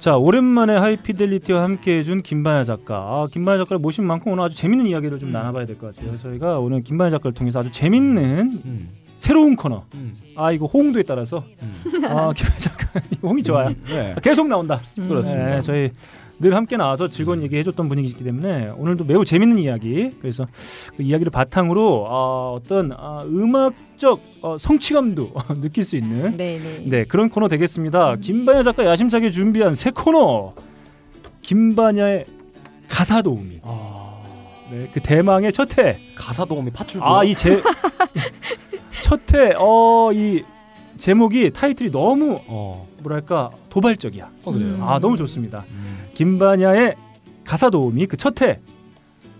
자 오랜만에 하이피델리티와 함께해준 김반야 작가. 아, 김반야 작가를 모신 만큼 오늘 아주 재밌는 이야기를 좀 나눠봐야 될 것 같아요. 저희가 오늘 김반야 작가를 통해서 아주 재밌는 음. 새로운 코너. 음. 아 이거 호응도에 따라서 아 김반야 작가 이거 호응이 좋아요. 네. 계속 나온다. 그렇습니다. 네, 저희 늘 함께 나와서 즐거운 얘기 해줬던 분이기 때문에 오늘도 매우 재밌는 이야기 그래서 그 이야기를 바탕으로 어, 어떤 아, 음악적 어, 성취감도 느낄 수 있는 네네. 네 그런 코너 되겠습니다. 김반야 작가 야심차게 준비한 새 코너 김반야의 가사 도우미. 아, 네, 그 대망의 첫회. 가사 도우미 파출부. 아이 제 첫 회 어 이 제목이 타이틀이 너무 어. 뭐랄까 도발적이야. 어 그래요. 음. 아 너무 좋습니다. 음. 김반야의 가사 도우미 그 첫 회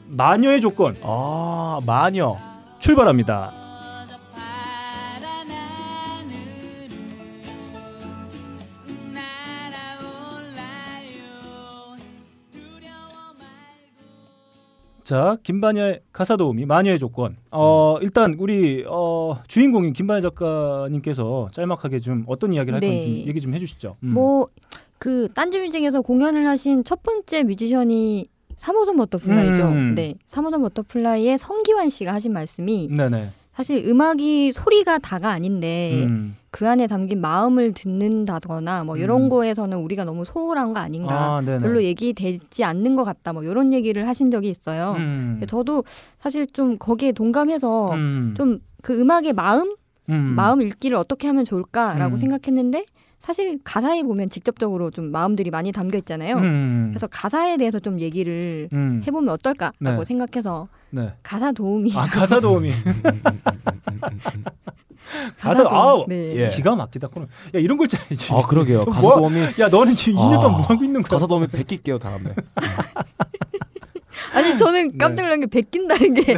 마녀의 조건 아 마녀. 출발합니다. 자, 김반야의 가사 도우미 마녀의 조건. 어, 일단 우리 어, 주인공인 김반야 작가님께서 짤막하게 좀 어떤 이야기를 할 네. 건지 좀 얘기 좀 해주시죠. 음. 뭐그 딴지뮤직에서 공연을 하신 첫 번째 뮤지션이 3호선 버터플라이죠. 음. 네, 3호선 버터플라이의 성기완 씨가 하신 말씀이 네네. 사실 음악이 소리가 다가 아닌데 음. 그 안에 담긴 마음을 듣는다거나 뭐 이런 음. 거에서는 우리가 너무 소홀한 거 아닌가. 아. 별로 얘기되지 않는 것 같다. 뭐 이런 얘기를 하신 적이 있어요. 음. 저도 사실 좀 거기에 동감해서 음. 좀그 음악의 마음, 음. 마음 읽기를 어떻게 하면 좋을까라고 음. 생각했는데 사실 가사에 보면 직접적으로 좀 마음들이 많이 담겨 있잖아요. 음. 그래서 가사에 대해서 좀 얘기를 음. 해보면 어떨까라고 네. 생각해서 네. 가사 도우미. 아 가사 도우미. 가사. 아우 네. 예. 기가 막히다 코너. 야 이런 걸 짜야지. 아 그러게요. 가사 뭐- 도우미. 야 너는 지금 2년 동안 아, 뭐 하고 있는 거야? 가사 도우미 베낄게요 다음에. 아니 저는 네. 깜짝 놀란 게 베낀다는 게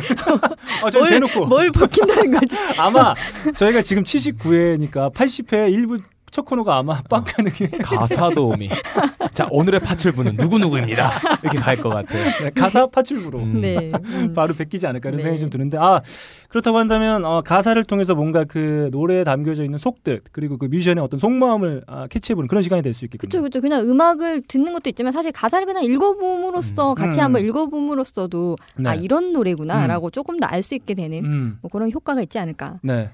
아, 저희 뭘, 대놓고 뭘 베낀다는 거지. 아마 저희가 지금 79회니까 80회 일부 첫 코너가 아마 빡가능의 가사 도우미. 자 오늘의 파출부는 누구 누구입니다. 이렇게 갈 것 같아요. 네, 가사 파출부로 음. 네. 음. 바로 베끼지 않을까 이런 네. 생각이 좀 드는데 아 그렇다고 한다면 어, 가사를 통해서 뭔가 그 노래에 담겨져 있는 속뜻 그리고 그 뮤지션의 어떤 속마음을 아, 캐치해보는 그런 시간이 될 수 있겠군요. 그렇죠, 그렇죠. 그냥 음악을 듣는 것도 있지만 사실 가사를 그냥 읽어봄으로써 같이 음. 한번 읽어봄으로써도 네. 아 이런 노래구나라고 조금 더 알 수 있게 되는 음. 뭐 그런 효과가 있지 않을까라고 네.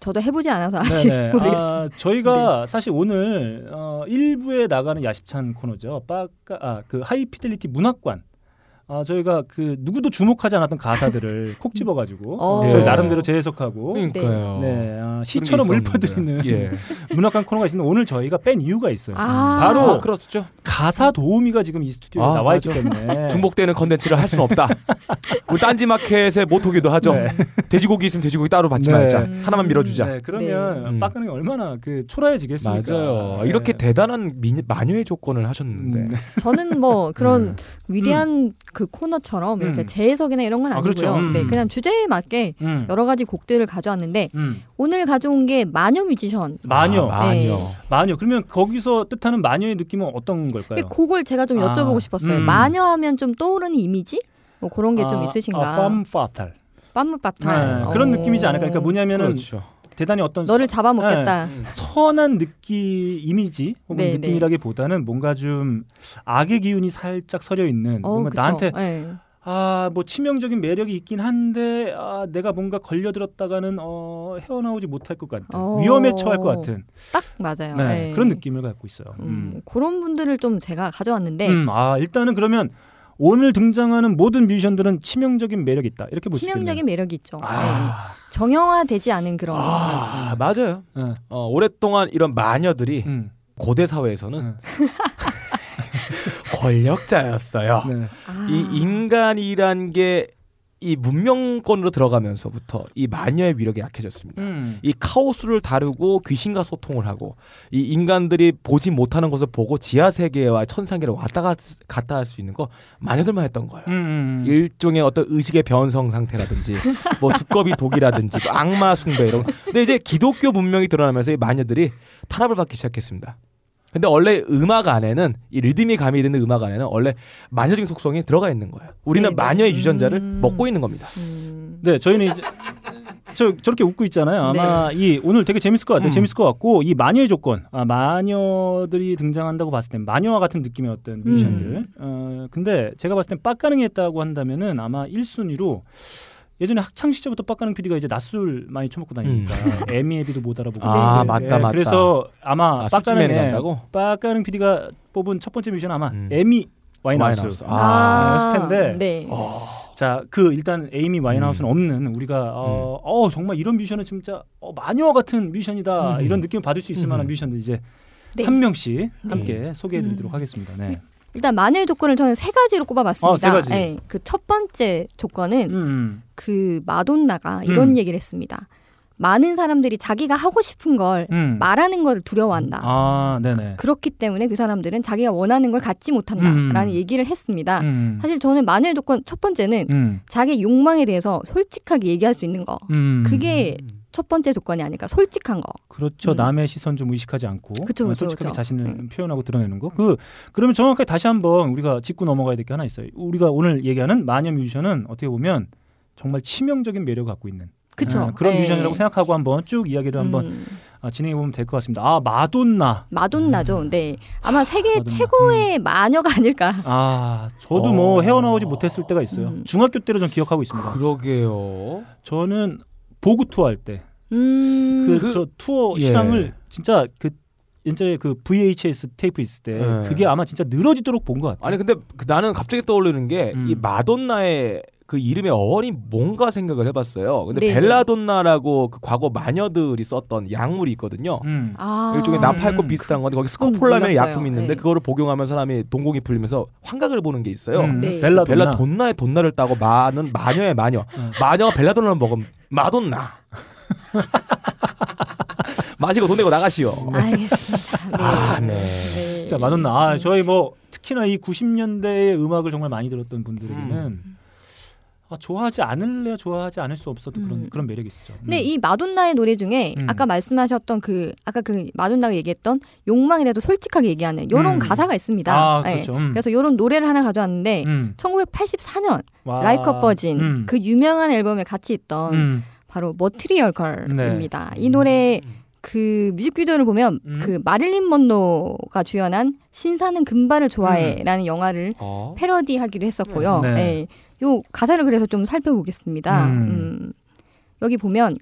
저도 해보지 않아서 아직 네네. 모르겠습니다. 아, 저희가 사실 오늘 어, 1부에 나가는 야심찬 코너죠. 빠까 아, 그 High Fidelity 문학관. 아, 저희가 그 누구도 주목하지 않았던 가사들을 콕 집어가지고 어. 저희 예. 나름대로 재해석하고 그러니까요. 네, 아, 시처럼. 읊어드리는 예. 문학관 코너가 있는데 오늘 저희가 뺀 이유가 있어요. 아, 바로 아, 그렇죠. 가사 도우미가 지금 이 스튜디오에 아, 나와 있기. 때문에 중복되는 컨텐츠를 할 수는 없다. 우리 딴지마켓의 모토기도 하죠. 네. 돼지고기 있으면 돼지고기 따로 받지 네. 말자. 음. 하나만 밀어주자. 네, 그러면 네. 음. 게 얼마나 그 초라해지겠습니까? 맞아요. 네. 이렇게 대단한 미, 마녀의 조건을 하셨는데. 음, 저는 뭐 그런 네. 위대한 그 코너처럼 이렇게 음. 재해석이나 이런 건 아, 아니고요. 그렇죠. 음. 네, 그냥 주제에 맞게 음, 여러 가지 곡들을 가져왔는데 음. 오늘 가져온 게 마녀 뮤지션. 마녀, 아, 마녀. 네. 마녀. 그러면 거기서 뜻하는 마녀의 느낌은 어떤 걸까요? 그 곡을 제가 좀 아, 여쭤보고 싶었어요. 음. 마녀 하면 좀 떠오르는 이미지? 뭐 그런 게좀 아, 있으신가? 아, femme fatale. 빰무빠탈. 네, 그런 어. 느낌이지 않을까? 그러니까 뭐냐면은 그렇죠. 대단히 어떤 너를 잡아먹겠다. 선한 느낌 이미지 혹은 네, 느낌이라기보다는 뭔가 좀 악의 기운이 살짝 서려 있는 어, 뭔가 그쵸. 나한테 네. 아뭐 치명적인 매력이 있긴 한데 아 내가 뭔가 걸려들었다가는 어 헤어나오지 못할 것 같은 어. 위험에 처할 것 같은 딱 맞아요. 네, 네. 그런 느낌을 갖고 있어요. 음, 음. 그런 분들을 좀 제가 가져왔는데 음, 아 일단은 그러면 오늘 등장하는 모든 뮤지션들은 치명적인 매력이 있다 이렇게 있겠네요. 치명적인 매력이 있죠. 네. 아, 정형화되지 않은 그런. 아, 맞아요. 네. 어, 오랫동안 이런 마녀들이 음, 고대 사회에서는 음, 권력자였어요. 네. 아. 이 인간이란 게 이 문명권으로 들어가면서부터 이 마녀의 위력이 약해졌습니다. 음. 이 카오스를 다루고 귀신과 소통을 하고 이 인간들이 보지 못하는 것을 보고 지하 세계와 천상계를 왔다 갔- 갔다 할 수 있는 거 마녀들만 했던 거예요. 음, 음, 음. 일종의 어떤 의식의 변성 상태라든지 뭐 두꺼비 독이라든지 뭐 악마 숭배 이런 거. 근데 이제 기독교 문명이 드러나면서 이 마녀들이 탄압을 받기 시작했습니다. 근데 원래 음악 안에는 이 리듬이 가미되는 음악 안에는 원래 마녀적인 속성이 들어가 있는 거예요. 우리는 네네. 마녀의 유전자를 음. 먹고 있는 겁니다. 음. 네, 저희는 이제 저 저렇게 웃고 있잖아요. 아마 이 오늘 되게 재밌을 것 같아요. 음. 재밌을 것 같고 이 마녀의 조건, 아, 마녀들이 등장한다고 봤을 때 마녀와 같은 느낌의 어떤 뮤지션들. 음. 어 근데 제가 봤을 땐 빡가능이 했다고 한다면은 아마 1순위로 예전에 학창 시절부터 빡가능 PD가 이제 낮술 많이 처먹고 다니니까 에미에비도 못 알아보고 음. 아, 예, 맞다, 맞다. 그래서 아마 아, 빡가능에 간다고? 빡가능 PD가 뽑은 첫 번째 뮤지션 아마 음. 에미 와인하우스. 와인하우스. 아, 였을 텐데. 네. 자, 그 일단 에이미 와인하우스는 음. 없는 우리가 어, 어 정말 이런 뮤지션은 진짜 어, 마녀 같은 뮤지션이다 음. 이런 느낌을 받을 수 있을 음. 만한 뮤지션들 이제 네. 한 명씩 네. 함께 소개해드리도록 음. 하겠습니다. 네. 일단 마녀의 조건을 저는 세 가지로 꼽아봤습니다. 어, 세 가지. 네, 그첫 번째 조건은 음, 그 마돈나가 이런 음. 얘기를 했습니다. 많은 사람들이 자기가 하고 싶은 걸 음. 말하는 걸 두려워한다. 아, 네네. 그렇기 때문에 그 사람들은 자기가 원하는 걸 갖지 못한다라는 음. 얘기를 했습니다. 음, 사실 저는 마녀의 조건 첫 번째는 음, 자기 욕망에 대해서 솔직하게 얘기할 수 있는 거. 음. 그게 첫 번째 조건이 아닐까. 솔직한 거. 그렇죠. 음. 남의 시선 좀 의식하지 않고 그쵸, 어, 그쵸, 솔직하게 그쵸. 자신을 음. 표현하고 드러내는 거. 그 그러면 정확하게 다시 한번 우리가 짚고 넘어가야 될 게 하나 있어요. 우리가 오늘 얘기하는 마녀 뮤지션은 어떻게 보면 정말 치명적인 매력을 갖고 있는 그쵸. 아, 그런 네. 뮤지션이라고 생각하고 한번 쭉 이야기를 한번 음, 아, 진행해 보면 될 것 같습니다. 아 마돈나. 마돈나죠. 네. 아마 세계 마돈나. 최고의 마녀가 아닐까. 아 저도 어. 뭐 헤어나오지 못했을 때가 있어요. 음. 중학교 때를 전 기억하고 있습니다. 그러게요. 저는 보그 투어 할때그 음. 그- 저 투어 예. 시장을 진짜 그 옛날에 그 VHS 테이프 있을 때 예. 그게 아마 진짜 늘어지도록 본 것 같아요. 아니 근데 그 나는 갑자기 떠오르는 게이 음. 마돈나의 그 이름의 어원이 뭔가 생각을 해봤어요. 근데 네네. 벨라돈나라고 그 과거 마녀들이 썼던 약물이 있거든요. 음. 아. 일종의 나팔꽃 음. 비슷한 건데 거기 몰랐어요. 약품이 있는데 네. 그거를 복용하면 사람이 동공이 풀리면서 환각을 보는 게 있어요. 음, 네. 벨라돈나. 벨라돈나의 돈나를 따고 마는 마녀의 마녀. 음. 마녀가 벨라돈나를 먹으면 마돈나. 마시고 돈 내고 나가시오. 알겠습니다. 네. 아, 네. 네. 자 마돈나. 아, 저희 뭐 특히나 이 90년대의 음악을 정말 많이 들었던 분들에게는 아, 좋아하지 않을래야 좋아하지 않을 수 없었던 그런 음. 그런 매력이 있었죠. 음. 근데 이 마돈나의 노래 중에 음. 아까 말씀하셨던 그 아까 그 마돈나가 얘기했던 욕망에 대해서 솔직하게 얘기하는 이런 음. 가사가 있습니다. 아 네. 그렇죠. 음. 그래서 이런 노래를 하나 가져왔는데 음. 1984년 와. 라이커 버진 음. 그 유명한 앨범에 같이 있던 음. 바로 머티리얼 걸입니다. 이 노래 그 뮤직비디오를 보면 음. 그 마릴린 먼로가 주연한 신사는 금발을 좋아해라는 영화를 어? 패러디하기도 했었고요. 네. 네. 요 가사를 그래서 좀 살펴보겠습니다. 음. 음. 여기 보면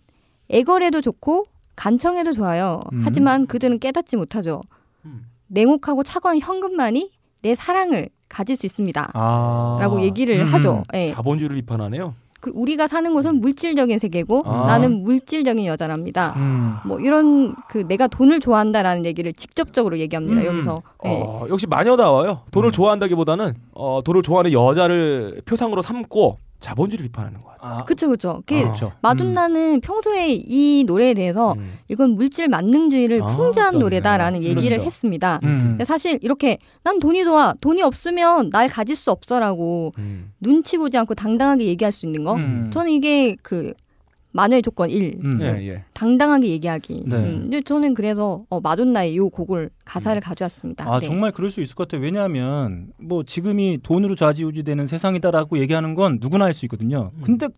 애걸해도 좋고 간청해도 좋아요. 음. 하지만 그들은 깨닫지 못하죠. 음. 냉혹하고 차가운 현금만이 내 사랑을 가질 수 있습니다. 아. 라고 얘기를 음. 하죠. 예. 자본주의를 비판하네요. 그 우리가 사는 곳은 물질적인 세계고 아. 나는 물질적인 여자랍니다. 음. 뭐 이런 그 내가 돈을 좋아한다라는 얘기를 직접적으로 얘기합니다. 음. 여기서. 예. 어, 역시 마녀다워요. 돈을 음. 좋아한다기보다는 어, 돈을 좋아하는 여자를 표상으로 삼고 자본주의를 비판하는 것 같아요. 아, 그쵸 그쵸. 그 아. 그렇죠. 마돈나는 평소에 이 노래에 대해서 음. 이건 물질 만능주의를 아, 풍자한 그렇네. 노래다라는 얘기를 그렇죠. 했습니다. 음. 근데 사실 이렇게 난 돈이 좋아. 돈이 없으면 날 가질 수 없어라고 음. 눈치 보지 않고 당당하게 얘기할 수 있는 거. 음. 저는 이게 그 마녀의 조건 1. 음. 예, 예. 당당하게 얘기하기. 네. 음, 근데 저는 그래서 어, 마돈나의 이 곡을 가사를 가져왔습니다. 아 네. 정말 그럴 수 있을 것 같아요. 왜냐하면 뭐 지금이 돈으로 좌지우지되는 세상이다라고 얘기하는 건 누구나 할 수 있거든요. 근데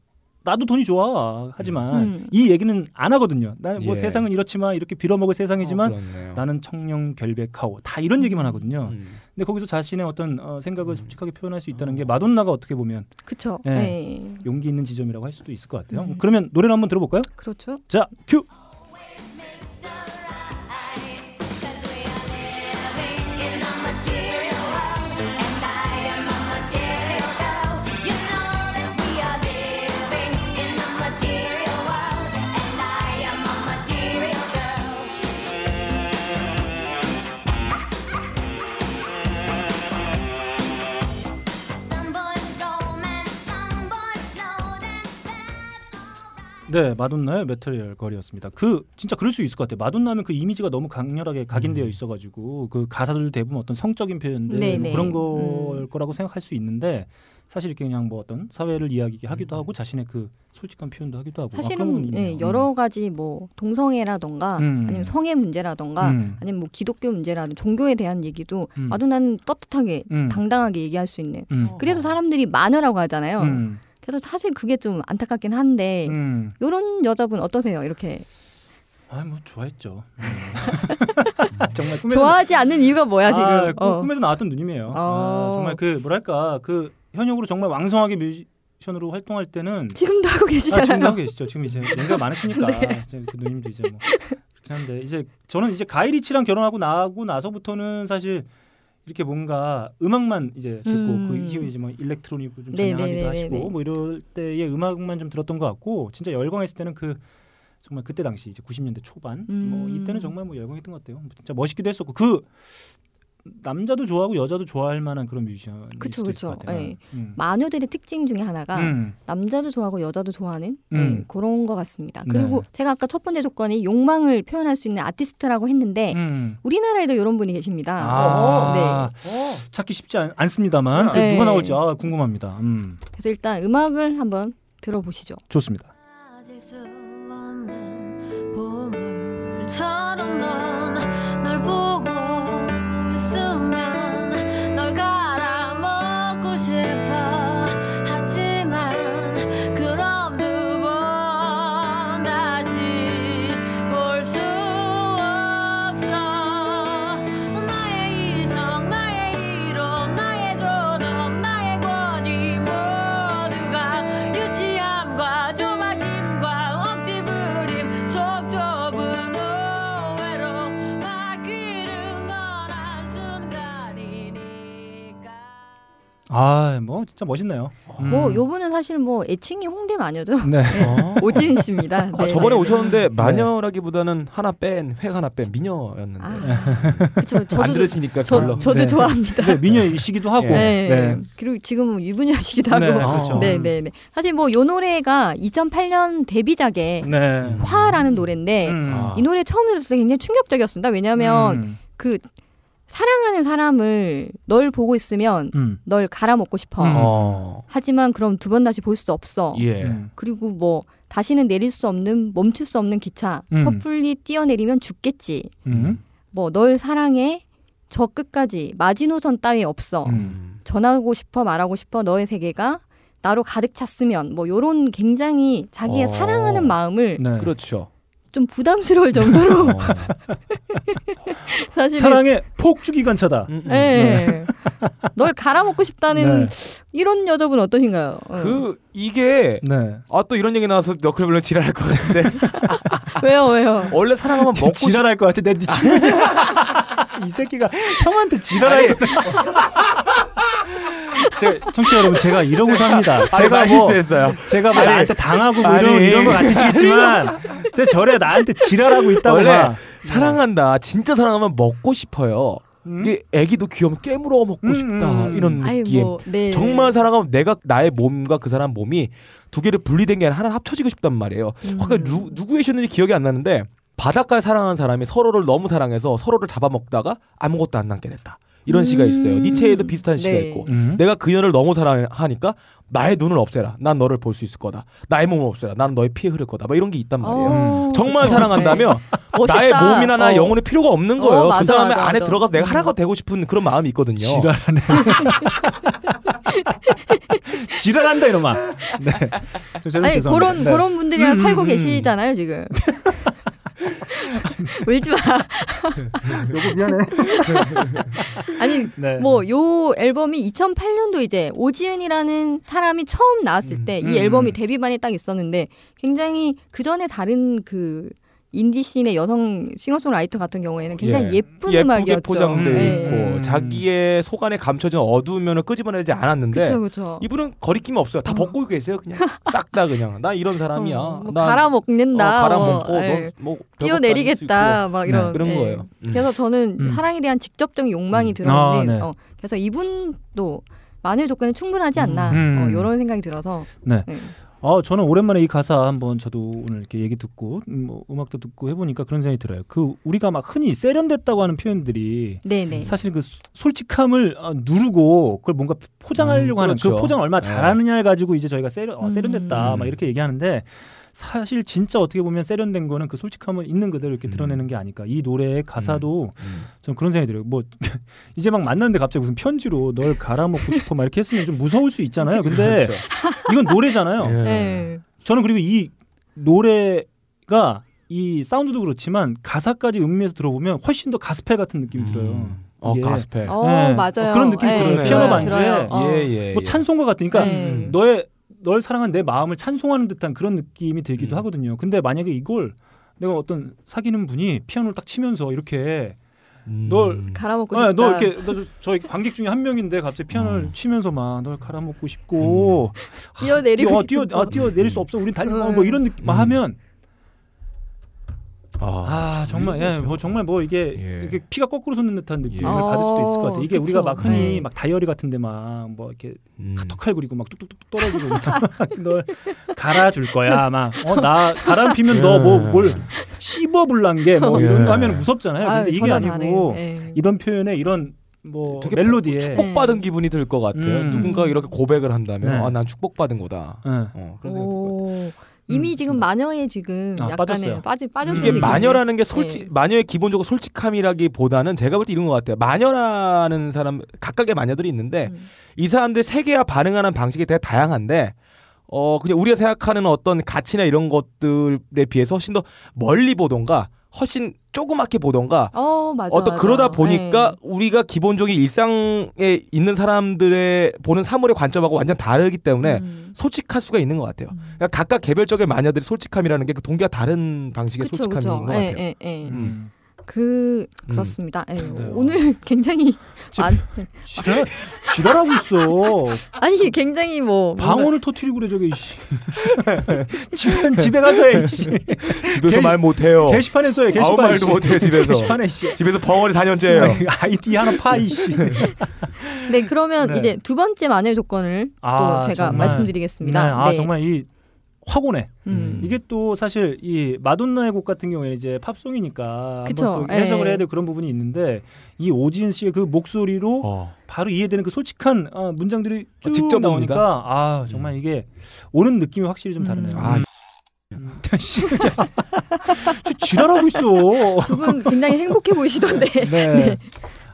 나도 돈이 좋아. 하지만 음. 이 얘기는 안 하거든요. 난뭐 예. 세상은 이렇지만 이렇게 빌어먹을 세상이지만 어. 나는 청렴 결백하오. 다 이런 얘기만 하거든요. 음. 근데 거기서 자신의 어떤 어, 생각을 솔직하게 표현할 수 있다는 게 마돈나가 어떻게 보면 그쵸. 네. 네. 용기 있는 지점이라고 할 수도 있을 것 같아요. 음. 그러면 노래를 한번 들어볼까요? 그렇죠. 자, 큐. 네, 마돈나의 메터리얼 걸이었습니다. 그 진짜 그럴 수 있을 것 같아요. 마돈나면 그 이미지가 너무 강렬하게 각인되어 음. 있어가지고 그 가사들 대부분 어떤 성적인 표현들 네, 뭐 네. 그런 걸 음. 거라고 생각할 수 있는데 사실 이렇게 그냥 뭐 어떤 사회를 이야기하기도 음. 하고 자신의 그 솔직한 표현도 하기도 하고 사실은. 예, 여러 가지 뭐 동성애라던가 음. 아니면 성의 문제라던가 음. 아니면 뭐 기독교 문제라든 종교에 대한 얘기도 음. 마돈나는 떳떳하게 음. 당당하게 얘기할 수 있는 음. 그래서 사람들이 마녀라고 하잖아요. 음. 그래서 사실 그게 좀 안타깝긴 한데 음. 요런 여자분 어떠세요? 이렇게 아뭐 좋아했죠. 음. 정말 꿈에서 좋아하지 않는 이유가 뭐야 지금? 아, 꿈- 어. 꿈에서 나왔던 누님이에요. 아, 어. 정말 그 뭐랄까 그 현역으로 정말 왕성하게 뮤지션으로 활동할 때는 지금도 하고 아, 지금 계시잖아요. 하고 계시죠. 지금 이제 연세가 많으시니까 네. 이제 그 누님도 이제 뭐 그렇긴 한데 이제 저는 이제 가이리치랑 결혼하고 나고 나서부터는 사실 이렇게 뭔가 음악만 이제 듣고 음. 그 이후에 이제 뭐 일렉트로닉을 좀 네, 전향하기도 네, 네, 하시고 네, 네. 뭐 이럴 때의 음악만 좀 들었던 것 같고 진짜 열광했을 때는 그 정말 그때 당시 이제 90년대 초반 뭐 음. 이때는 정말 뭐 열광했던 것 같아요. 진짜 멋있기도 했었고 그 남자도 좋아하고 여자도 좋아할 만한 그런 뮤지션일 그쵸, 수도 있을 그쵸. 것 같아요. 예. 음. 마녀들의 특징 중에 하나가 음. 남자도 좋아하고 여자도 좋아하는 음. 네, 그런 것 같습니다. 네. 그리고 제가 아까 첫 번째 조건이 욕망을 표현할 수 있는 아티스트라고 했는데 음. 우리나라에도 이런 분이 계십니다. 아, 네. 찾기 쉽지 않, 않습니다만 그 네. 누가 나올지 아, 궁금합니다. 음, 그래서 일단 음악을 한번 들어보시죠. 좋습니다. 아, 뭐 진짜 멋있네요. 음. 뭐 요분은 사실 뭐 애칭이 홍대 마녀죠. 네. 오지은 씨입니다. 아, 네, 저번에 네. 오셨는데 마녀라기보다는 하나 뺀, 획 하나 뺀 미녀였는데 아, 그쵸. 안 저도 들으시니까 저, 별로. 저도 네. 좋아합니다. 네, 미녀이시기도 하고. 네. 네. 그리고 지금은 유부녀시기도 하고. 네, 네, 그렇죠. 네, 네. 사실 뭐 요 노래가 2008년 데뷔작의 네. 화라는 노래인데 음. 아. 이 노래 처음 들었을 때 굉장히 충격적이었습니다. 왜냐하면 음. 그 사랑하는 사람을 널 보고 있으면 음. 널 갈아먹고 싶어. 음. 어. 하지만 그럼 두 번 다시 볼 수 없어. 예. 음. 그리고 뭐 다시는 내릴 수 없는 멈출 수 없는 기차 음. 섣불리 뛰어내리면 죽겠지. 음. 뭐널 사랑해 저 끝까지 마지노선 따위 없어. 음. 전하고 싶어 말하고 싶어 너의 세계가 나로 가득 찼으면 뭐 요런 굉장히 자기의 어. 사랑하는 마음을 네. 그렇죠. 좀 부담스러울 정도로 어. 사실 사랑의 폭주 기관차다. 음, 음. 예. 널 갈아먹고 싶다는 네. 이런 여자분 어떠신가요? 어. 그 이게 네. 아또 이런 얘기 나와서 너클별로 지랄할 것 같은데 왜요, 왜요? 원래 사랑하면 먹고 싶 지랄할 것 같아. 내 친구. 이 새끼가 형한테 지랄할 거. 제 청취자 여러분 제가 이러고 삽니다. 제가 뭐 실수했어요. 제가 뭐 아니, 나한테 당하고 뭐 아니. 이런 이런 거 같으시겠지만 제 절에 나한테 지랄하고 있다고 원래 막. 사랑한다. 진짜 사랑하면 먹고 싶어요. 음? 이게 애기도 귀여우면 깨물어 먹고 음, 싶다 음. 이런 아이 느낌. 뭐, 네. 정말 사랑하면 내가 나의 몸과 그 사람 몸이 두 개를 분리된 게 아니라 하나 합쳐지고 싶단 말이에요. 음. 아까 누, 누구 계셨는지 기억이 안 나는데 바닷가에 사랑하는 사람이 서로를 너무 사랑해서 서로를 잡아먹다가 아무것도 안 남게 됐다. 이런 시가 있어요. 음. 니체에도 비슷한 시가 네. 있고 음? 내가 그녀를 너무 사랑하니까 나의 눈을 없애라. 난 너를 볼 수 있을 거다. 나의 몸을 없애라. 나는 너의 피에 흐를 거다. 막 이런 게 있단 말이에요. 어, 정말 그쵸. 사랑한다면 네. 나의 몸이나 나 어. 영혼이 필요가 없는 거예요. 어, 맞아, 그 사람의 맞아, 안에 맞아. 들어가서 내가 음. 하나가 되고 싶은 그런 마음이 있거든요. 지랄하네. 지랄한다 이놈아. 네. 아니 죄송합니다. 그런 네. 그런 분들이랑 음, 살고 음, 계시잖아요 지금. 울지 마. 여보 미안해. 아니 네. 뭐요 앨범이 2008년도 이제 오지은이라는 사람이 처음 나왔을 때이 음. 앨범이 데뷔반에 딱 있었는데 굉장히 그 전에 다른 그 인디 씬의 여성 싱어송라이터 같은 경우에는 굉장히 예. 예. 쁜 음악이었죠. 포장돼 네. 있고 음. 자기의 속 안에 감춰진 어두운 면을 끄집어내지 않았는데 그렇죠, 그렇죠. 이분은 거리낌이 없어요. 다 벗고 계세요. 그냥 싹 다 그냥 나 이런 사람이야. 어, 뭐나 갈아먹는다. 어, 갈아먹고 어, 예. 너뭐 뛰어내리겠다. 막 이런. 그런 예. 거예요. 음. 그래서 저는 음. 사랑에 대한 직접적인 욕망이 음. 들었는데, 아, 네. 어, 그래서 이분도 마녀의 조건은 충분하지 않나 음. 어, 이런 생각이 들어서 네. 네. 어, 저는 오랜만에 이 가사 한번 저도 오늘 이렇게 얘기 듣고 음, 뭐 음악도 듣고 해보니까 그런 생각이 들어요. 그 우리가 막 흔히 세련됐다고 하는 표현들이 네네. 사실 그 소- 솔직함을 어, 누르고 그걸 뭔가 포장하려고 음, 하는 그 그렇죠. 포장 얼마 네. 잘하느냐를 가지고 이제 저희가 세련, 어, 세련됐다 음. 막 이렇게 얘기하는데 사실 진짜 어떻게 보면 세련된 거는 그 솔직함을 있는 그대로 이렇게 음. 드러내는 게 아닐까. 이 노래의 가사도 음. 전 그런 생각이 들어요. 뭐 이제 막 만났는데 갑자기 무슨 편지로 널 갈아먹고 싶어 막 이렇게 했으면 좀 무서울 수 있잖아요. 근데 이건 노래잖아요. 예. 네. 저는 그리고 이 노래가 이 사운드도 그렇지만 가사까지 음미해서 들어보면 훨씬 더 가스펠 같은 느낌이 들어요. 음. 어 이게 가스펠. 어 네. 맞아요. 어, 그런 느낌이 예, 들어요. 피아노 반주에. 들어요. 어. 예, 예. 뭐 찬송가 같으니까 네. 너의 널 사랑한 내 마음을 찬송하는 듯한 그런 느낌이 들기도 음. 하거든요. 근데 만약에 이걸 내가 어떤 사귀는 분이 피아노를 딱 치면서 이렇게 음. 널 갈아먹고 아, 싶다. 너 이렇게 너저 관객 중에 한 명인데 갑자기 피아노를 음. 치면서 막 널 갈아먹고 싶고 뛰어내리고 뛰어 싶고. 뛰어 아, 뛰어 내릴 수 없어 우린 달리 음. 뭐 이런 느낌 음. 하면 아, 아 정말 예, 뭐 정말 뭐 이게 예. 이게 피가 거꾸로 솟는 듯한 느낌을 예. 받을 수도 있을 것 같아요. 이게 어, 우리가 그쵸. 막 흔히 네. 막 다이어리 같은데 막 뭐 이렇게 음. 카톡할 그리고 막 뚝뚝뚝 떨어지고 널 갈아줄 거야 막 어 나 바람 피면 너뭐 예. 뭘 씹어 불난 게뭐 이런 예. 거 하면 무섭잖아요. 근데 아유, 이게 아니고. 예. 이런 표현에 이런 뭐 되게 멜로디에 축복받은 기분이 들 것 같아요. 음. 누군가 이렇게 고백을 한다면 네. 아, 난 축복받은 거다. 예. 어, 그런 생각이 들것 같아요. 오. 이미 음, 지금 마녀에 지금 아, 약간의. 빠지 빠졌던 이게. 마녀라는 게 솔직 네. 마녀의 기본적으로 솔직함이라기보다는 제가 볼 때 이런 것 같아요. 마녀라는 사람 각각의 마녀들이 있는데 음. 이 사람들 세계와 반응하는 방식이 되게 다양한데 어 그냥 우리가 생각하는 어떤 가치나 이런 것들에 비해서 훨씬 더 멀리 보던가 훨씬 조그맣게 보던가 어 맞아. 어떤 맞아. 그러다 보니까 네. 우리가 기본적인 일상에 있는 사람들의 보는 사물의 관점하고 완전 다르기 때문에 음. 솔직할 수가 있는 것 같아요. 음. 그러니까 각각 개별적인 마녀들의 솔직함이라는 게 그 동기가 다른 방식의 그쵸 솔직함인 그쵸. 것 예, 같아요. 예, 예. 음. 그 음. 그렇습니다. 예. 네. 오늘 굉장히 지랄 지랄하고 있어. 아니 굉장히 뭐 방언을 터트리고 그래 저게 이씨. 지랄 집에 가서 해 이씨. 집에서 게- 말 못해요. 게시판에 써요. 게시판 아무 말도 못해요 집에서. 게시판에 씨. 집에서 벙어리 4년째예요. 아이디 하나 파 이 씨. 네 그러면 네. 이제 두 번째 마녀의 조건을 아, 또 제가 정말. 말씀드리겠습니다. 네, 아 정말 이 확오네. 음. 이게 또 사실 이 마돈나의 곡 같은 경우에는 이제 팝송이니까 그쵸, 한번 또 예. 해석을 해야 될 그런 부분이 있는데 이 오지은 씨의 그 목소리로 어. 바로 이해되는 그 솔직한 어, 문장들이 쭉 직접 나오니까 옵니다. 아 정말 이게 오는 느낌이 확실히 좀 다르네요. 음. 아, 음. 씨, 저 지랄하고 있어. 두 분 굉장히 행복해 보이시던데. 네.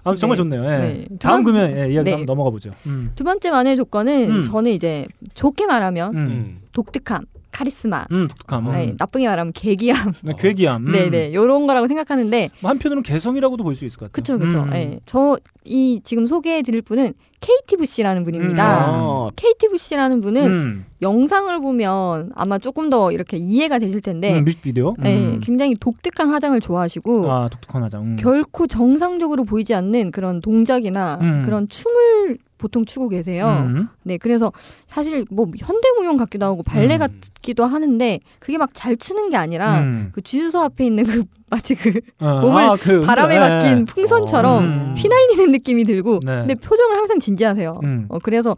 아 정말 네. 좋네요. 예. 네. 다음 두 번- 그러면 예, 이야기 네. 한번 넘어가 보죠. 음. 두 번째 마녀의 조건은 음. 저는 이제 좋게 말하면 음. 음. 독특함, 카리스마, 음, 독특함. 음. 네, 나쁘게 말하면 개기함, 네, 괴기함. 음. 네네 요런 거라고 생각하는데 뭐 한편으로는 개성이라고도 볼 수 있을 것 같아요. 그쵸 그쵸. 음. 예. 저이 지금 소개해드릴 분은 케이티 부시라는 분입니다. 음. 어. 케이티 부시라는 분은 음. 영상을 보면 아마 조금 더 이렇게 이해가 되실 텐데 음, 뮤직비디오. 예, 음. 굉장히 독특한 화장을 좋아하시고 아 독특한 화장. 음. 결코 정상적으로 보이지 않는 그런 동작이나 음. 그런 춤을 보통 추고 계세요. 음. 네, 그래서 사실 뭐 현대무용 같기도 하고 발레 음. 같기도 하는데 그게 막 잘 추는 게 아니라 음. 그 주유소 앞에 있는 그 마치 그 어, 몸을 아, 그, 바람에 예. 맡긴 풍선처럼 음. 휘날리는 느낌이 들고 네. 근데 표정을 항상 진지하세요. 음. 어, 그래서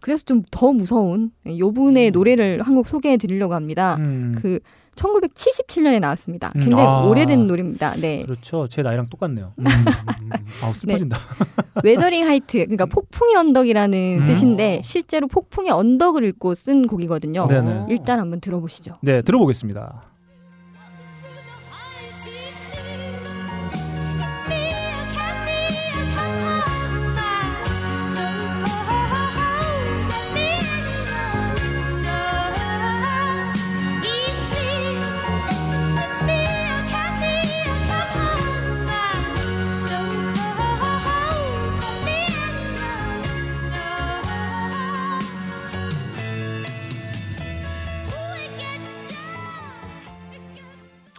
그래서 좀 더 무서운 요 분의 노래를 한 곡 소개해 드리려고 합니다. 음. 그 1977년에 나왔습니다. 음, 굉장히 아. 오래된 노래입니다. 네. 그렇죠. 제 나이랑 똑같네요. 음. 아 네. 슬퍼진다. Wuthering Heights 그러니까 폭풍의 언덕이라는 음. 뜻인데 실제로 폭풍의 언덕을 읽고 쓴 곡이거든요. 네네. 일단 한번 들어보시죠. 네 들어보겠습니다.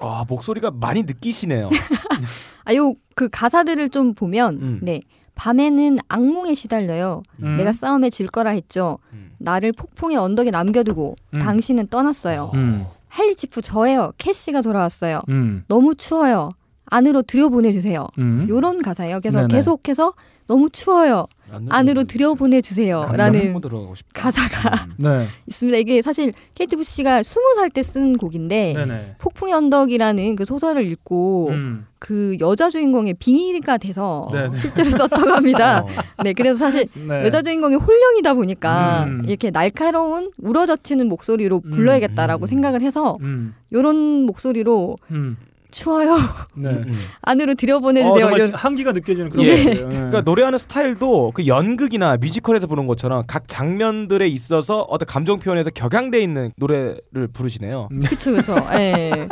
아 목소리가 많이 느끼시네요. 아, 요 그 가사들을 좀 보면 음. 네. 밤에는 악몽에 시달려요. 음. 내가 싸움에 질 거라 했죠. 음. 나를 폭풍의 언덕에 남겨두고 음. 당신은 떠났어요. 음. 할리 지프 저예요. 캐시가 돌아왔어요. 음. 너무 추워요. 안으로 들여보내주세요. 음. 요런 가사예요. 그래서 네네. 계속해서 너무 추워요. 안으로 들여보내주세요 라는 들어가고 싶다. 가사가 음. 네. 있습니다. 이게 사실 케이트 부시가 스무 살 때 쓴 곡인데 네네. 폭풍의 언덕이라는 그 소설을 읽고 음. 그 여자 주인공의 빙의가 돼서 네네. 실제로 썼다고 합니다. 어. 네, 그래서 사실 네. 여자 주인공이 홀령이다 보니까 음. 이렇게 날카로운 우러젖히는 목소리로 음. 불러야겠다라고 음. 생각을 해서 음. 요런 목소리로 음. 추워요. 네. 음, 음. 안으로 어, 들여보내주세요. 이런 한기가 느껴지는 그런 예. 곡이에요. 네. 그러니까 노래하는 스타일도 그 연극이나 뮤지컬에서 부른 것처럼 각 장면들에 있어서 어떤 감정 표현에서 격양돼 있는 노래를 부르시네요. 그쵸 그쵸. 예.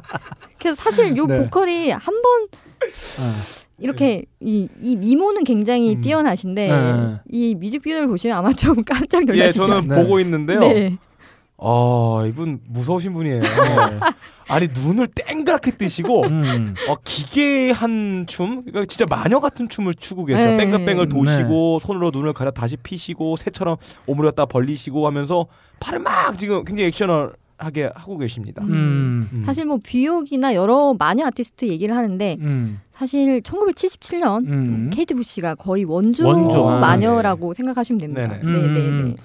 그래서 사실 요 네. 보컬이 한번 아. 이렇게 이, 이 미모는 굉장히 음. 뛰어나신데 네. 이 뮤직비디오를 보시면 아마 좀 깜짝 예, 놀라시죠. 저는 네. 보고 있는데요. 네. 어, 이분 무서우신 분이에요. 아니 눈을 땡그랗게 뜨시고 음. 어, 기괴한 춤, 그러니까 진짜 마녀 같은 춤을 추고 계세요. 네. 뺑글뺑글 도시고 손으로 눈을 가려 다시 피시고 새처럼 오므렸다 벌리시고 하면서 팔을 막 지금 굉장히 액션을 하게 하고 계십니다. 음. 음. 사실 뭐 뷔욕이나 여러 마녀 아티스트 얘기를 하는데 음. 사실 1977년 음. 케이트 부시가 거의 원조, 원조, 아, 마녀라고 생각하시면 됩니다. 네네. 네, 네, 음. 네.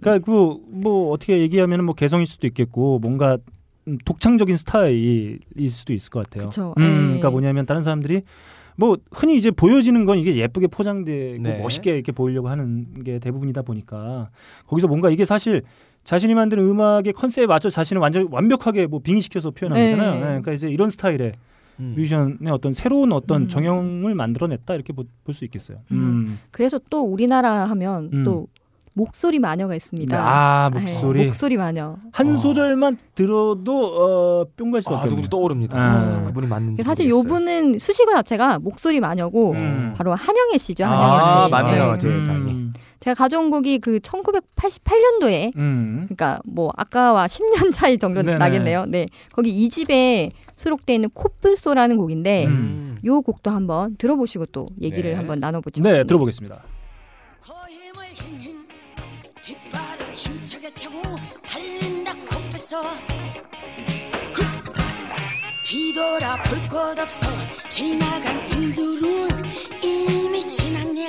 그러니까 그뭐 어떻게 얘기하면 뭐 개성일 수도 있겠고 뭔가 음, 독창적인 스타일일 수도 있을 것 같아요. 그쵸. 음, 예. 그러니까 뭐냐면 다른 사람들이 뭐 흔히 이제 보여지는 건 이게 예쁘게 포장되고 네. 멋있게 이렇게 보이려고 하는 게 대부분이다 보니까 거기서 뭔가 이게 사실 자신이 만든 음악의 컨셉에 맞춰 자신을 완전 완벽하게 뭐 빙의시켜서 표현한 네. 거잖아요. 네, 그러니까 이제 이런 스타일의 음. 뮤지션의 어떤 새로운 어떤 음. 정형을 만들어냈다 이렇게 볼 수 있겠어요. 음. 음. 그래서 또 우리나라 하면 음. 또 목소리 마녀가 있습니다. 아 네, 목소리 목소리 마녀. 한 어. 소절만 들어도 어, 뿅갈 수밖에 아, 누군지. 떠오릅니다. 아. 그분이 맞는지. 사실 모르겠어요. 요분은 수식어 자체가 목소리 마녀고 음. 바로 한영애 씨죠. 한영애 아, 씨. 맞네요. 네. 제 세상에. 음. 제가 가져온 곡이 그 1988년도에 음. 그러니까 뭐 아까와 10년 차이 정도 네네. 나겠네요. 네. 거기 이 집에 수록돼 있는 코뿔소라는 곡인데 음. 음. 요 곡도 한번 들어보시고 또 얘기를 네. 한번 나눠보죠. 네, 들어보겠습니다. 힘힘 뒷발을 힘차게 차고 달린다 코빼서. 훗! 뒤돌아 볼 것 없어. 지나간 일들은 이미 지난 일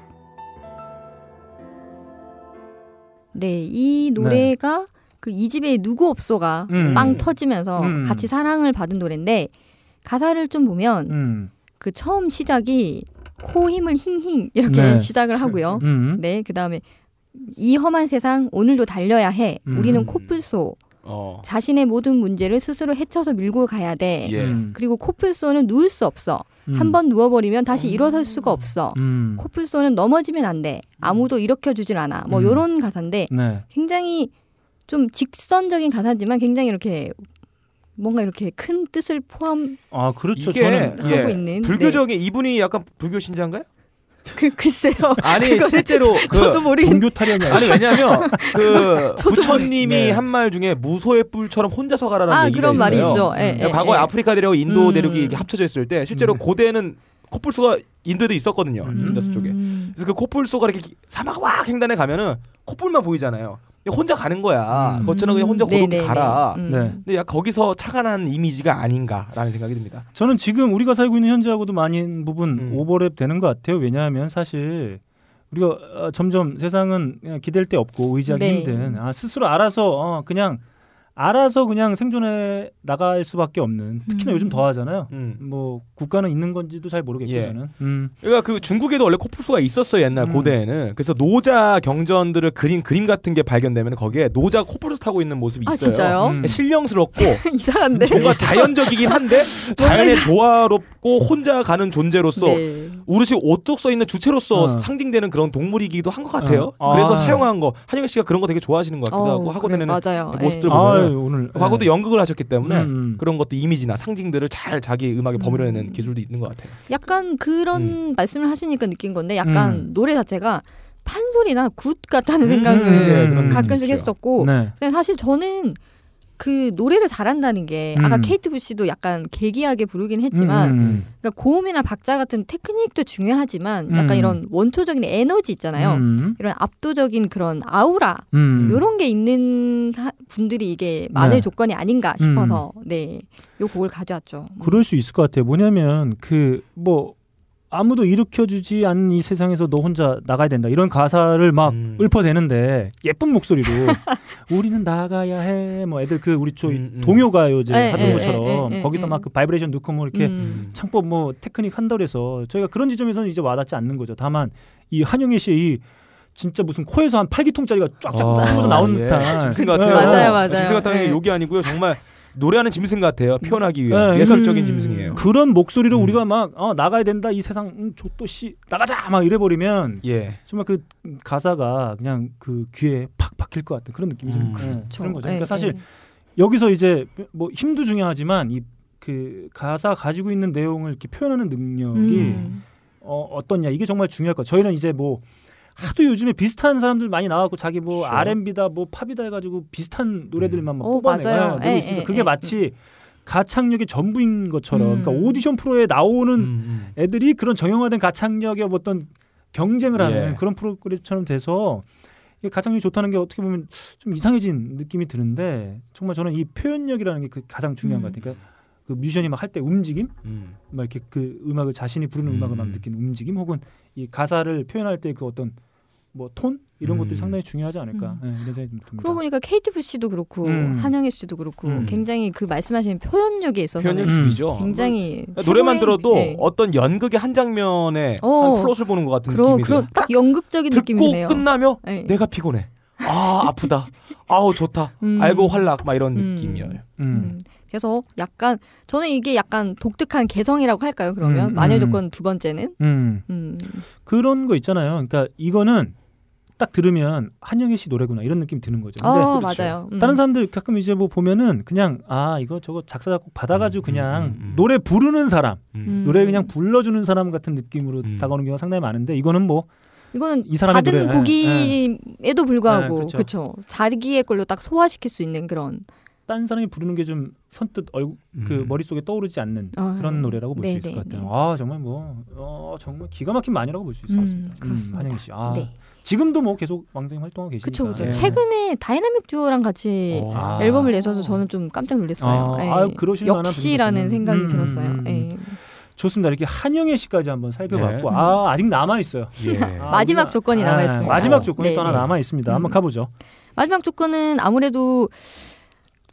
네, 이 노래가 그이 집에 누구 없소가 음. 빵 터지면서 음. 같이 사랑을 받은 노래인데 가사를 좀 보면 음. 그 처음 시작이 코 힘을 힝힝 이렇게 네. 시작을 하고요. 음. 네, 그 다음에 이 험한 세상 오늘도 달려야 해. 음. 우리는 코뿔소. 어. 자신의 모든 문제를 스스로 헤쳐서 밀고 가야 돼. 예. 음. 그리고 코뿔소는 누울 수 없어. 음. 한번 누워버리면 다시 일어설 수가 없어. 음. 코뿔소는 넘어지면 안 돼. 아무도 일으켜 주질 않아. 뭐 음. 요런 가사인데 네. 굉장히 좀 직선적인 가사지만 굉장히 이렇게 뭔가 이렇게 큰 뜻을 포함 아 그렇죠. 이게 저는 하고 예, 있는 불교적인 이분이 약간 불교 신자인가요? 그 글쎄요. 아니 실제로 그 저도 모르겠. 종교 타령이 아니 왜냐면 그 부처님이 네. 한말 중에 무소의 뿔처럼 혼자서 가라라는 아 얘기가 그런 말이 있어요. 있죠. 예, 음. 예, 과거에 예. 아프리카 대륙과 인도 음. 대륙이 합쳐져 있을 때 실제로 음. 고대는 코뿔소가 인도에도 있었거든요. 음. 인더스 쪽에. 음. 그래서 그 코뿔소가 이렇게 사막 와 횡단에 가면은 코뿔만 보이잖아요. 혼자 가는 거야. 음. 거처는 그냥 혼자 네, 고독히 네, 가라. 네. 음. 네. 근데 약 거기서 착안한 이미지가 아닌가라는 생각이 듭니다. 저는 지금 우리가 살고 있는 현재하고도 많은 부분 음. 오버랩 되는 것 같아요. 왜냐하면 사실 우리가 어, 점점 세상은 그냥 기댈 데 없고 의지하기 네. 힘든 아, 스스로 알아서 어, 그냥 알아서 그냥 생존해 나갈 수밖에 없는 특히나 음. 요즘 더 하잖아요. 음. 뭐 국가는 있는 건지도 잘 모르겠고 예. 저는. 음. 그러니까 그 중국에도 원래 코뿔소가 있었어요 옛날 음. 고대에는 그래서 노자 경전들을 그린 그림 같은 게 발견되면 거기에 노자 코뿔소 타고 있는 모습이 아 있어요. 진짜요? 음. 실령스럽고 이상한데. 뭔가 자연적이긴 한데 자연의 조화롭고 혼자 가는 존재로서 네. 우르시 옷도 써 있는 주체로서 어. 상징되는 그런 동물이기도 한 것 같아요. 어. 그래서 아. 차용한 거 한영애 씨가 그런 거 되게 좋아하시는 것 같기도 어, 하고 하고 그래, 다니는 맞아요. 모습들 예. 보면은 아유, 오늘 과거도 예. 연극을 하셨기 때문에 음. 그런 것도 이미지나 상징들을 잘 자기 음악에 버무려내는 음. 기술도 있는 것 같아요. 약간 그런 말씀을 하시니까 느낀 건데 약간 음. 노래 자체가 판소리나 굿 같다는 생각을 음, 네, 가끔씩 있죠. 했었고 네. 사실 저는 그 노래를 잘한다는 게 아까 음. 케이트 부시도 약간 괴기하게 부르긴 했지만 음. 그러니까 고음이나 박자 같은 테크닉도 중요하지만 약간 음. 이런 원초적인 에너지 있잖아요. 음. 이런 압도적인 그런 아우라 음. 요런 게 있는 사- 분들이 이게 마녀 네. 조건이 아닌가 싶어서 네. 요 곡을 가져왔죠. 그럴 수 있을 것 같아요. 뭐냐면 그 뭐 아무도 일으켜주지 않는 이 세상에서 너 혼자 나가야 된다 이런 가사를 막 음. 읊어대는데 예쁜 목소리로 우리는 나가야 해. 뭐 애들 그 우리 저 음, 음. 동요가요제 에, 하던 에, 것처럼 에, 에, 거기다 에. 막그 바이브레이션 넣고 뭐 이렇게 음. 창법 뭐 테크닉 그래서 저희가 그런 지점에서는 이제 와닿지 않는 거죠. 다만 이 한영애 씨의 이 진짜 무슨 코에서 한 8기통짜리가 쫙쫙 아, 나오는 예. 듯한 짐승 같아요. 맞아요, 맞아요. 짐승 같다는 게 네. 욕이 아니고요. 정말 노래하는 짐승 같아요. 표현하기 위한 네, 예술적인 음. 짐승이에요. 그런 목소리로 음. 우리가 막 어, 나가야 된다 이 세상 음, 족도 씨 나가자 막 이래 버리면 예. 정말 그 가사가 그냥 그 귀에 팍 박힐 것 같은 그런 느낌이 좀 음. 예. 그런 거죠. 예, 그러니까 사실 예. 여기서 이제 뭐 힘도 중요하지만 이 그 가사 가지고 있는 내용을 이렇게 표현하는 능력이 음. 어, 어떻냐 이게 정말 중요할 것. 저희는 이제 뭐 하도 요즘에 비슷한 사람들 많이 나와고 자기 뭐 그렇죠. R&B다 뭐 팝이다 해가지고 비슷한 노래들만 막 오, 뽑아내고. 예, 있으니까 예, 그게 예, 마치 가창력의 전부인 것처럼 음. 그러니까 오디션 프로에 나오는 음, 음. 애들이 그런 정형화된 가창력의 어떤 경쟁을 하는 예. 그런 프로그램처럼 돼서 이 가창력이 좋다는 게 어떻게 보면 좀 이상해진 느낌이 드는데 정말 저는 이 표현력이라는 게 그 가장 중요한 음. 것 같아요. 그러니까 그 뮤지션이 막 할 때 움직임, 음. 막 이렇게 그 음악을 자신이 부르는 음. 음. 악을 막 느끼는 움직임, 혹은 이 가사를 표현할 때 그 어떤 뭐톤 이런 음. 것들이 상당히 중요하지 않을까 음. 네, 이런 생각이 좀 듭니다. 그러고 보니까 케이트 부시도 그렇고 음. 한영애 씨도 그렇고 음. 굉장히 그 말씀하신 표현력에 있어서는 표현력 음. 굉장히 뭐, 노래만 들어도 네. 어떤 연극의 한 장면에 어. 한 플롯을 보는 것 같은 그런 느낌이 들어요. 딱 연극적인 듣고 느낌이네요. 끝나며 네. 내가 피곤해. 아 아프다. 아우 좋다. 음. 알고 활락 막 이런 음. 느낌이에요. 그래서 약간 저는 이게 약간 독특한 개성이라고 할까요? 그러면 음, 마녀 음. 조건 두 번째는 음. 음. 그런 거 있잖아요. 그러니까 이거는 딱 들으면 한영애 씨 노래구나 이런 느낌이 드는 거죠. 근데 어 그렇죠. 맞아요. 음. 다른 사람들 가끔 이제 뭐 보면은 그냥 아 이거 저거 작사 작곡 받아가지고 음, 그냥 음, 음, 음. 노래 부르는 사람 음. 노래 그냥 불러주는 사람 같은 느낌으로 음. 다가오는 경우가 상당히 많은데 이거는 뭐 이거는 이 사람의 받은 노래, 곡임에도 불구하고 네, 그렇죠. 그렇죠. 자기의 걸로 딱 소화시킬 수 있는 그런 딴 사람이 부르는 게 좀 선뜻 얼굴 그 음. 머릿속에 떠오르지 않는 어, 그런 노래라고 볼수 네, 있을 네, 것 같아요. 네. 아 정말 뭐 어, 정말 기가 막힌 마녀라고 볼 수 있을 것 음, 같습니다. 그렇습니다. 한영희 씨. 아, 네. 지금도 뭐 계속 왕성히 활동하고 계시니까. 그쵸 그쵸. 예. 최근에 다이나믹 듀오랑 같이 어. 아. 앨범을 내셔서 저는 좀 깜짝 놀랐어요. 아, 예. 그러실 만한 역시라는. 생각이 음, 들었어요. 음, 음. 예. 좋습니다. 이렇게 한영애 씨까지 한번 살펴봤고 네. 아 아직 남아 있어요. 예. 아, 마지막 우리가- 조건이 남아 있습니다. 마지막 조건이 네, 또 하나 네. 남아 있습니다. 한번 음. 가보죠. 마지막 조건은 아무래도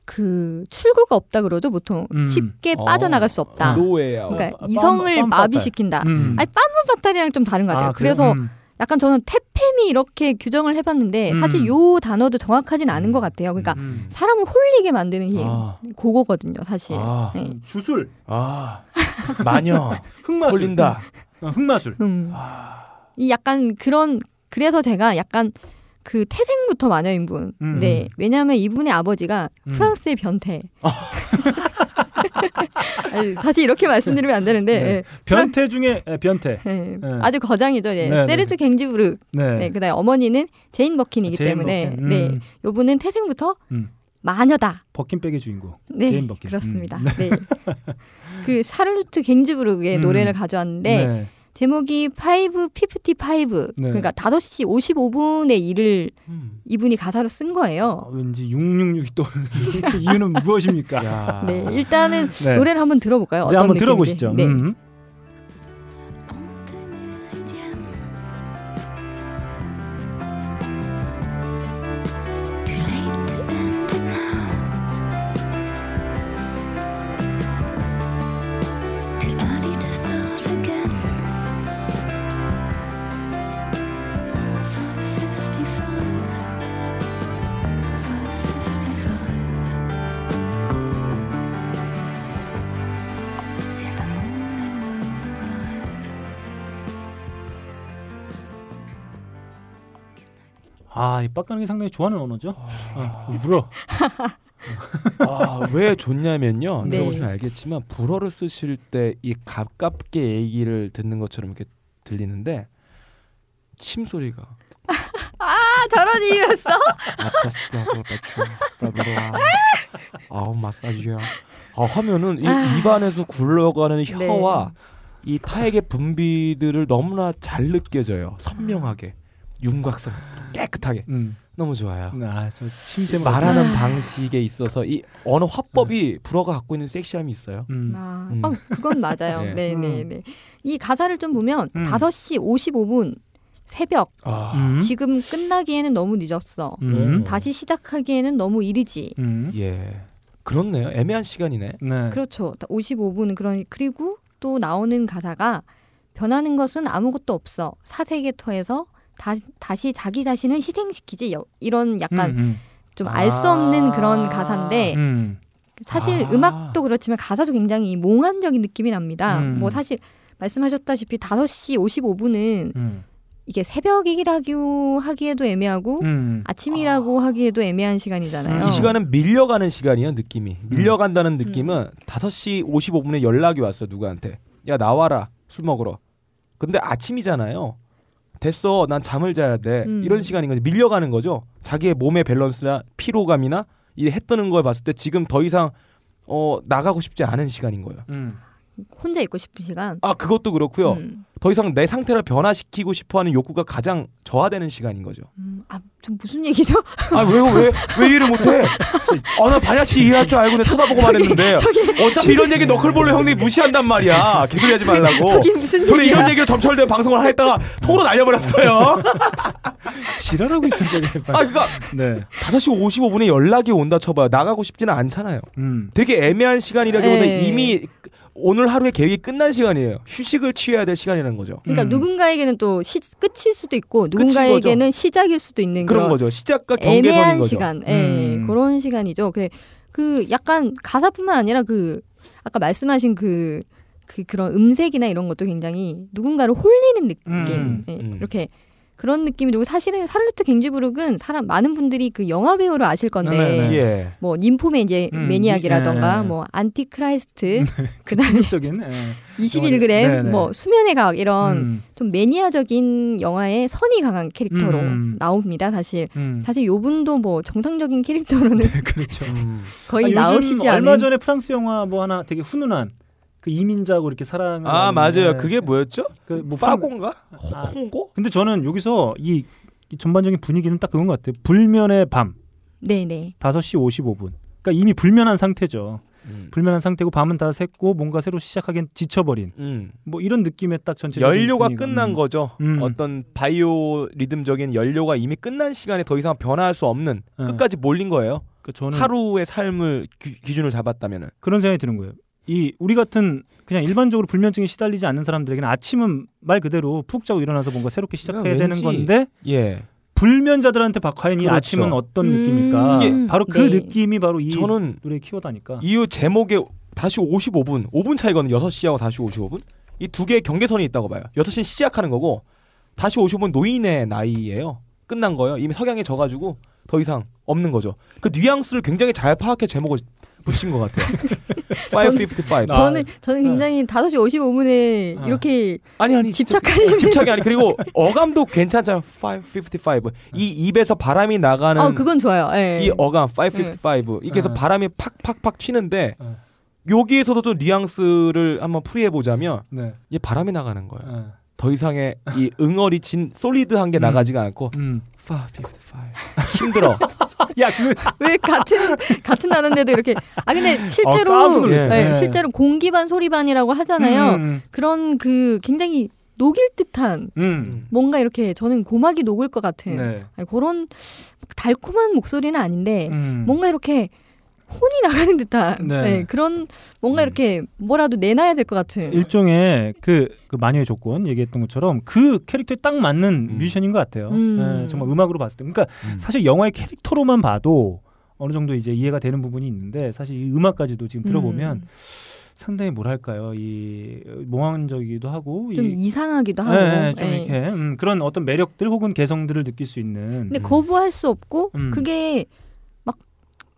그 출구가 없다 그러죠 보통 음. 쉽게 어. 빠져나갈 수 없다. 노예야. 그러니까 어, 이성을 빰- 빰- 마비시킨다. 음. 아니 팜 파탈이랑 좀 다른 것 같아요. 아? 그래서 음. 약간 저는 태팸이 이렇게 규정을 해봤는데 음. 사실 요 단어도 정확하진 않은 음. 것 같아요. 그러니까 음. 사람을 홀리게 만드는 힘 아. 그거거든요, 사실. 아. 네. 주술, 아 마녀 흑마술, 홀린다. 어, 흑마술. 음. 아. 이 약간 그런 그래서 제가 약간 그 태생부터 마녀인 분. 음. 네. 왜냐하면 이분의 아버지가 음. 프랑스의 변태. 아니, 사실 이렇게 말씀드리면 안 되는데 네. 예. 변태 중에 예, 변태. 예. 네. 아주 거장이죠. 예. 네, 세르주 갱스부르. 네. 네. 그다음에 어머니는 제인 버킨이기 제인 때문에 버킨. 음. 네. 요분은 태생부터 음. 마녀다. 버킨백의 주인공. 네. 제인 버킨. 그렇습니다. 음. 네. 그 샤를로트 갱스부르의 음. 노래를 가져왔는데 네. 제목이 555 네. 그러니까 5시 55분의 일을 음. 이분이 가사로 쓴 아, 거예요. 왠지 666이 또 이유는 무엇입니까? 야. 네, 일단은 네. 노래를 한번 들어볼까요? 어떤 한번 느낌인지. 들어보시죠. 네. 음. 아, 이 빡가는 게 상당히 좋아하는 언어죠. 아, 울어. 아, 왜 좋냐면요. 네. 들어보시면 알겠지만 불어를 쓰실 때 이 가깝게 얘기를 듣는 것처럼 이렇게 들리는데 침 소리가 아 저런 이유였어? 아우 마사지야. 아 하면은 이 입안에서 굴러가는 혀와 이 타액의 분비들을 너무나 잘 느껴져요. 선명하게 윤곽선 깨끗하게 음. 너무 좋아요. 아, 저 침샘 말하는 방식에 있어서 이 언어 화법이 불어가 갖고 있는 섹시함이 있어요. 음. 아, 음. 어, 그건 맞아요. 네. 네, 네, 네. 이 가사를 좀 보면 음. 5시 55분 새벽 아, 음. 지금 끝나기에는 너무 늦었어. 음. 다시 시작하기에는 너무 이르지. 음. 예, 그렇네요. 애매한 시간이네. 네. 그렇죠. 55분 그러니 그리고 또 나오는 가사가 변하는 것은 아무것도 없어. 사색의 터에서 다, 다시 자기 자신을 희생시키지. 여- 이런 약간 음, 좀알 수 없는 아. 그런 가사인데 음. 음. 사실 아. 음악도 그렇지만 가사도 굉장히 몽환적인 느낌이 납니다. 음. 뭐 사실 말씀하셨다시피 5시 55분은 음. 이게 새벽이라고 하기에도 애매하고 음. 아침이라고 하기에도 애매한 시간이잖아요. 어. 이 시간은 밀려가는 시간이에요, 느낌이. 밀려간다는 느낌은 5시 55분에 연락이 왔어, 누구한테. 야, 나와라. 술 먹으러. 근데 아침이잖아요. 됐어. 난 잠을 자야 돼. 음. 이런 시간인 거죠. 밀려가는 거죠. 자기의 몸의 밸런스나 피로감이나 이 해 뜨는 걸 봤을 때 지금 더 이상 어, 나가고 싶지 않은 시간인 거예요. 음. 혼자 있고 싶은 시간. 아, 그것도 그렇고요. 음. 더 이상 내 상태를 변화시키고 싶어 하는 욕구가 가장 저하되는 시간인 거죠. 음, 아, 좀 무슨 얘기죠? 아, 왜, 왜, 왜 이해를 못해? 아, 나 반야씨 이해할 줄 알고 내 쳐다보고만 했는데. 어차피 이런 얘기 너클볼로 형님 무시한단 말이야. 개소리 하지 말라고. 저게 무슨 저는 얘기야? 이런 얘기로 점철된 방송을 하다가 통으로 날려버렸어요. 지랄하고 저게. 아, 그니까, 네. 5시 55분에 연락이 온다 쳐봐요. 나가고 싶지는 않잖아요. 음. 되게 애매한 시간이라기보다 네. 이미 오늘 하루의 계획이 끝난 시간이에요. 휴식을 취해야 될 시간이라는 거죠. 그러니까 음. 누군가에게는 또 시, 끝일 수도 있고. 누군가에게는 시작일 수도 있는 그런 그런 거죠. 시작과 경계선인 애매한 거죠. 시간, 예, 음. 그런 시간이죠. 그래, 그 약간 가사뿐만 아니라 그 아까 말씀하신 그, 그 그런 음색이나 이런 것도 굉장히 누군가를 홀리는 느낌, 음, 예, 음. 이렇게 그런 느낌이 들고 사실은 샤를로트 갱스부르는 사람 많은 분들이 그 영화 배우로 아실 건데 네, 네. 예. 뭐 님포의 이제 음, 매니악이라던가 네. 뭐 안티크라이스트 그다음에 적인 예. 21g 네, 네. 뭐 수면의 과학 이런 음. 좀 매니아적인 영화에 선이 강한 캐릭터로 음. 나옵니다. 사실 음. 사실 요 분도 뭐 정상적인 캐릭터로는 그렇죠. 음. 거의 아, 나오시지 얼마 않은 전에 프랑스 영화 뭐 하나 되게 훈훈한 그 이민자고 이렇게 사랑. 아, 맞아요. 그게 뭐였죠? 그뭐 파고인가? 아. 홍고? 근데 저는 여기서 이, 이 전반적인 분위기는 딱 그런 것 같아요. 불면의 밤 네네 5시 55분. 그러니까 이미 불면한 상태죠. 음. 불면한 상태고 밤은 다 샜고 뭔가 새로 시작하기엔 지쳐버린 음. 뭐 이런 느낌의 딱 전체 연료가 끝난 거죠. 음. 어떤 바이오 리듬적인 연료가 이미 끝난 시간에 더 이상 변화할 수 없는 네. 끝까지 몰린 거예요. 그 저는 하루의 삶을 기, 기준을 잡았다면은. 그런 생각이 드는 거예요. 이 우리 같은 그냥 일반적으로 불면증에 시달리지 않는 사람들에게는 아침은 말 그대로 푹 자고 일어나서 뭔가 새롭게 시작해야 왠지- 되는 건데 예. 불면자들한테 바- 과연 이 그렇죠. 아침은 어떤 음. 느낌일까? 이게- 바로 그 네. 느낌이 바로 이 저는 노래 키워다니까. 이후 제목에 다시 55분, 5분 차이거든요. 6시하고 다시 55분. 이 두 개의 경계선이 있다고 봐요. 6시는 시작하는 거고 다시 55분 노인의 나이예요. 끝난 거예요. 이미 석양에 져가지고 더 이상 없는 거죠. 그 뉘앙스를 굉장히 잘 파악해 제목을 붙인 것 같아요. 555. 아. 저는 저는 굉장히 5시 55분에 아. 이렇게 아니 아니 진짜 집착하시는 집착이 아니 그리고 어감도 괜찮잖아요. 555. 이 입에서 바람이 나가는 어 그건 좋아요. 예. 이 어감 555 이게 해서 네. 바람이 팍팍팍 튀는데 네. 여기에서도 또 뉘앙스를 한번 풀이해 보자면 네. 이게 바람이 나가는 거예요. 네. 더 이상의 이 응어리 진 솔리드한 게 음. 나가지가 않고 음. 555 힘들어. 야, 그 왜 같은 같은 단어인데도 이렇게 아 근데 아, 실제로 놀랐다. 예, 네. 실제로 공기반 소리반이라고 하잖아요. 음, 그런 그 굉장히 녹일 듯한 음. 뭔가 이렇게 저는 고막이 녹을 것 같은 네. 아니, 그런 달콤한 목소리는 아닌데 음. 뭔가 이렇게 혼이 나가는 듯한 네. 네, 그런 뭔가 이렇게 뭐라도 내놔야 될 것 같은 일종의 그, 그 마녀의 조건 얘기했던 것처럼 그 캐릭터에 딱 맞는 음. 뮤지션인 것 같아요. 음. 네, 정말 음악으로 봤을 때. 그러니까 음. 사실 영화의 캐릭터로만 봐도 어느 정도 이제 이해가 되는 부분이 있는데 사실 이 음악까지도 지금 들어보면 음. 상당히 뭐랄까요 이 몽환적이기도 하고 좀 이, 이상하기도 하고. 예, 예, 좀 예. 이렇게 음, 그런 어떤 매력들 혹은 개성들을 느낄 수 있는 근데 거부할 수 없고 음. 그게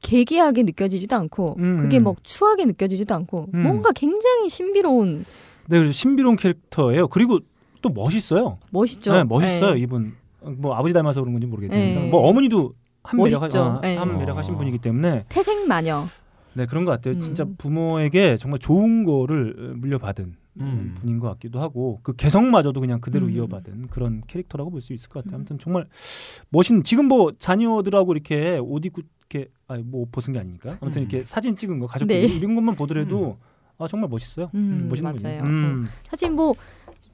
막 계기하게 느껴지지도 않고 음, 그게 음. 막 추하게 느껴지지도 않고 음. 뭔가 굉장히 신비로운 네, 그래서 신비로운 캐릭터예요. 그리고 또 멋있어요. 멋있죠. 네, 멋있어요. 예. 이분 뭐 아버지 닮아서 그런 건지 모르겠지만 네. 뭐 어머니도 한 매력. 아, 네. 한 매력 하신 분이기 때문에 태생 마녀. 네 그런 것 같아요. 음. 진짜 부모에게 정말 좋은 거를 어, 물려받은 음. 분인 것 같기도 하고 그 개성마저도 그냥 그대로 음. 이어받은 그런 캐릭터라고 볼 수 있을 것 같아요. 음. 아무튼 정말 멋있는 지금 뭐 자녀들하고 이렇게 옷 입고 이렇게 아니 뭐옷 벗은 게 아니니까 아무튼 음. 이렇게 사진 찍은 거 가족들이 네. 이런 것만 보더라도 아 정말 멋있어요. 음, 멋있는 맞아요. 음. 사실 뭐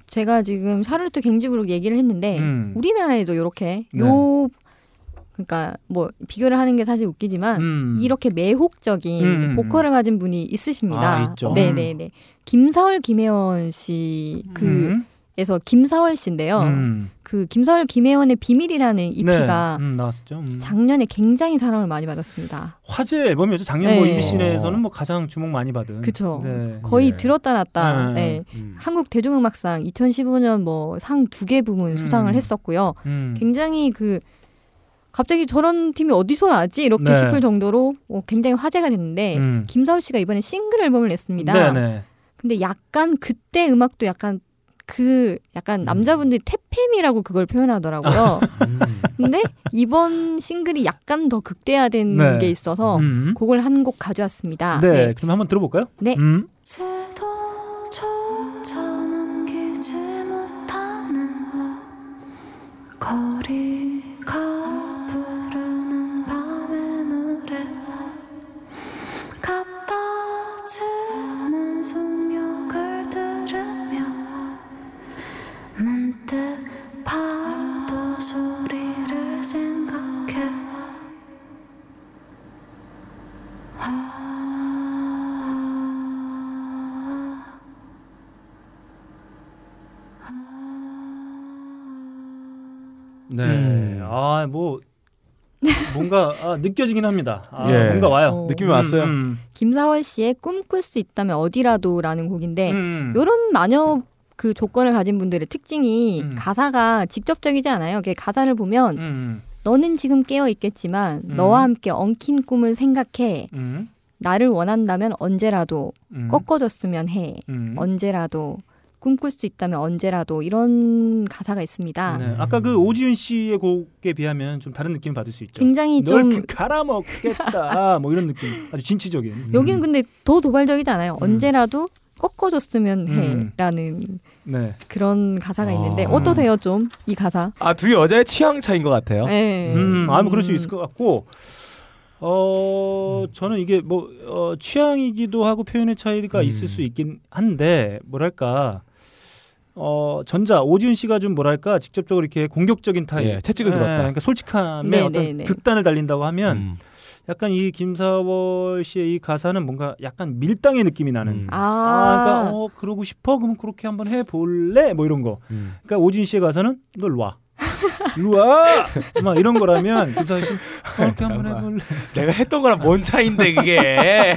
제가 지금 샤를로트 갱지브룩 얘기를 했는데 음. 우리나라에도 이렇게 네. 요 그러니까 뭐 비교를 하는 게 사실 웃기지만 음. 이렇게 매혹적인 음. 보컬을 가진 분이 있으십니다. 아, 있죠. 네네네. 김사월 김혜원 씨 음. 그 에서 김사월 씨인데요. 음. 그 김사월 김혜원의 비밀이라는 EP가 네. 음, 나왔었죠. 음. 작년에 굉장히 사랑을 많이 받았습니다. 화제 앨범이었죠. 작년 뭐 네. EBC 내에서는 뭐 가장 주목 많이 받은. 그쵸. 네. 거의 예. 들었다 놨다. 네. 네. 음. 한국 대중음악상 2015년 뭐 상 두 개 부문 음. 수상을 했었고요. 음. 굉장히 그 갑자기 저런 팀이 어디서 나왔지 이렇게 네. 싶을 정도로 어, 굉장히 화제가 됐는데 음. 김사우 씨가 이번에 싱글 앨범을 냈습니다. 네네. 근데 약간 그때 음악도 약간 그 약간 남자분들이 태팸이라고 그걸 표현하더라고요. 음. 근데 이번 싱글이 약간 더 극대화된 네. 게 있어서 음. 그걸 한 곡 가져왔습니다. 네. 그럼 한번 들어볼까요? 네. 음. 네. 음. 아, 뭐 뭔가 아, 느껴지긴 합니다. 아, 예. 뭔가 와요. 어. 느낌이 왔어요. 음, 김사월 씨의 꿈꿀 수 있다면 어디라도라는 곡인데 음. 요런 마녀 그 조건을 가진 분들의 특징이 음. 가사가 직접적이지 않아요. 그 가사를 보면 음. 너는 지금 깨어 있겠지만 음. 너와 함께 엉킨 꿈을 생각해 음. 나를 원한다면 언제라도 음. 꺾어줬으면 해 음. 언제라도 꿈꿀 수 있다면 언제라도 이런 가사가 있습니다. 네. 아까 그 오지은 씨의 곡에 비하면 좀 다른 느낌을 받을 수 있죠. 굉장히 널좀그 갈아먹겠다. 뭐 이런 느낌. 아주 진취적인. 여기는 근데 더 도발적이지 않아요. 음. 언제라도 꺾어줬으면 음. 해라는 네. 그런 가사가 아. 있는데 어떠세요 좀 이 가사? 아, 두 여자의 취향 차인 것 같아요. 네. 음, 아 뭐 그럴 수 있을 것 같고 어 저는 이게 뭐 어, 취향이기도 하고 표현의 차이가 음. 있을 수 있긴 한데 뭐랄까 어 전자 오지은 씨가 좀 뭐랄까 직접적으로 이렇게 공격적인 타입 예, 채찍을 예, 들었다. 그러니까 솔직함의 네, 어떤 네, 네. 극단을 달린다고 하면 음. 약간 이 김사월 씨의 이 가사는 뭔가 약간 밀당의 느낌이 나는 음. 아, 아, 그러니까 어 그러고 싶어 그러면 그렇게 한번 해볼래 뭐 이런 거 음. 그러니까 오진 씨의 가사는 너 일로 와. 일로 와! 막 이런 거라면 김사희 씨 어, 그렇게 한번. 해볼래? 내가 했던 거랑 뭔 차인데 그게.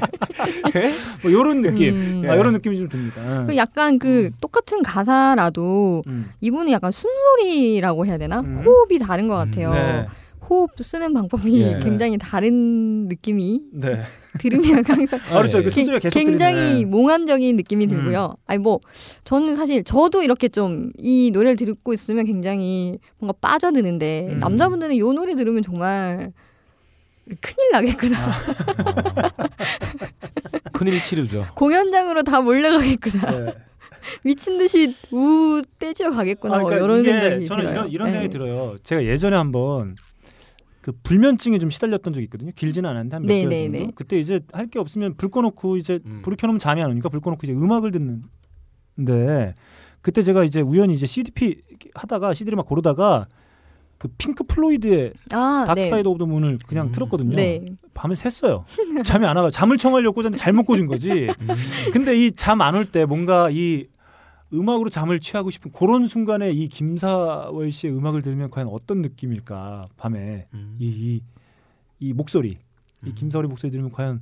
뭐 이런 느낌. 음. 아, 이런 느낌이 좀 듭니다. 그 약간 그 똑같은 가사라도 음. 이분은 약간 숨소리라고 해야 되나? 음. 호흡이 다른 것 같아요. 네. 호흡 쓰는 방법이 예. 굉장히 다른 느낌이 네. 들으면 항상 아, 그렇죠. 네. 그 굉장히 들리네. 몽환적인 느낌이 들고요. 아니 뭐 저는 사실 저도 이렇게 좀 이 노래를 듣고 있으면 굉장히 뭔가 빠져드는데 음. 남자분들은 이 노래 들으면 정말 큰일 나겠구나. 아. 큰일 치르죠. 공연장으로 다 몰려가겠구나. 네. 미친 듯이 우 떼지어 가겠구나. 아, 뭐 그러니까 이런 이게 생각이 저는 들어요. 이런, 이런 네. 생각이 들어요. 제가 예전에 한번 그 불면증에 좀 시달렸던 적이 있거든요. 길지는 않았는데 한몇 네, 개월 네, 정도. 네. 그때 이제 할 게 없으면 불 꺼놓고 이제 음. 불을 켜놓으면 잠이 안 오니까 불 꺼놓고 이제 음악을 듣는데 그때 제가 이제 우연히 이제 CDP 하다가 CD를 막 고르다가 그 핑크 플로이드의 아, Dark 네. Side of the Moon을 그냥 음. 틀었거든요. 네. 밤에 샜어요. 잠이 안 와가 잠을 청하려고 꽂았는데 잘못 꽂은 거지. 음. 근데 이 잠 안 올 때 뭔가 이 음악으로 잠을 취하고 싶은 그런 순간에 이 김사월 씨의 음악을 들으면 과연 어떤 느낌일까 밤에 음. 이 이 이 목소리 이 음. 김사월의 목소리 들으면 과연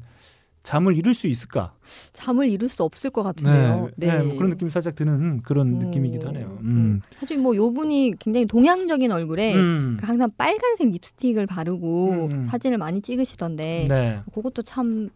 잠을 이룰 수 있을까? 잠을 이룰 수 없을 것 같은데요. 네, 뭐 그런 느낌이 살짝 드는 그런 음, 느낌이기도 하네요. 음. 사실 뭐 요 분이 굉장히 동양적인 얼굴에 음. 항상 빨간색 립스틱을 바르고 음, 음. 사진을 많이 찍으시던데 네. 그것도 참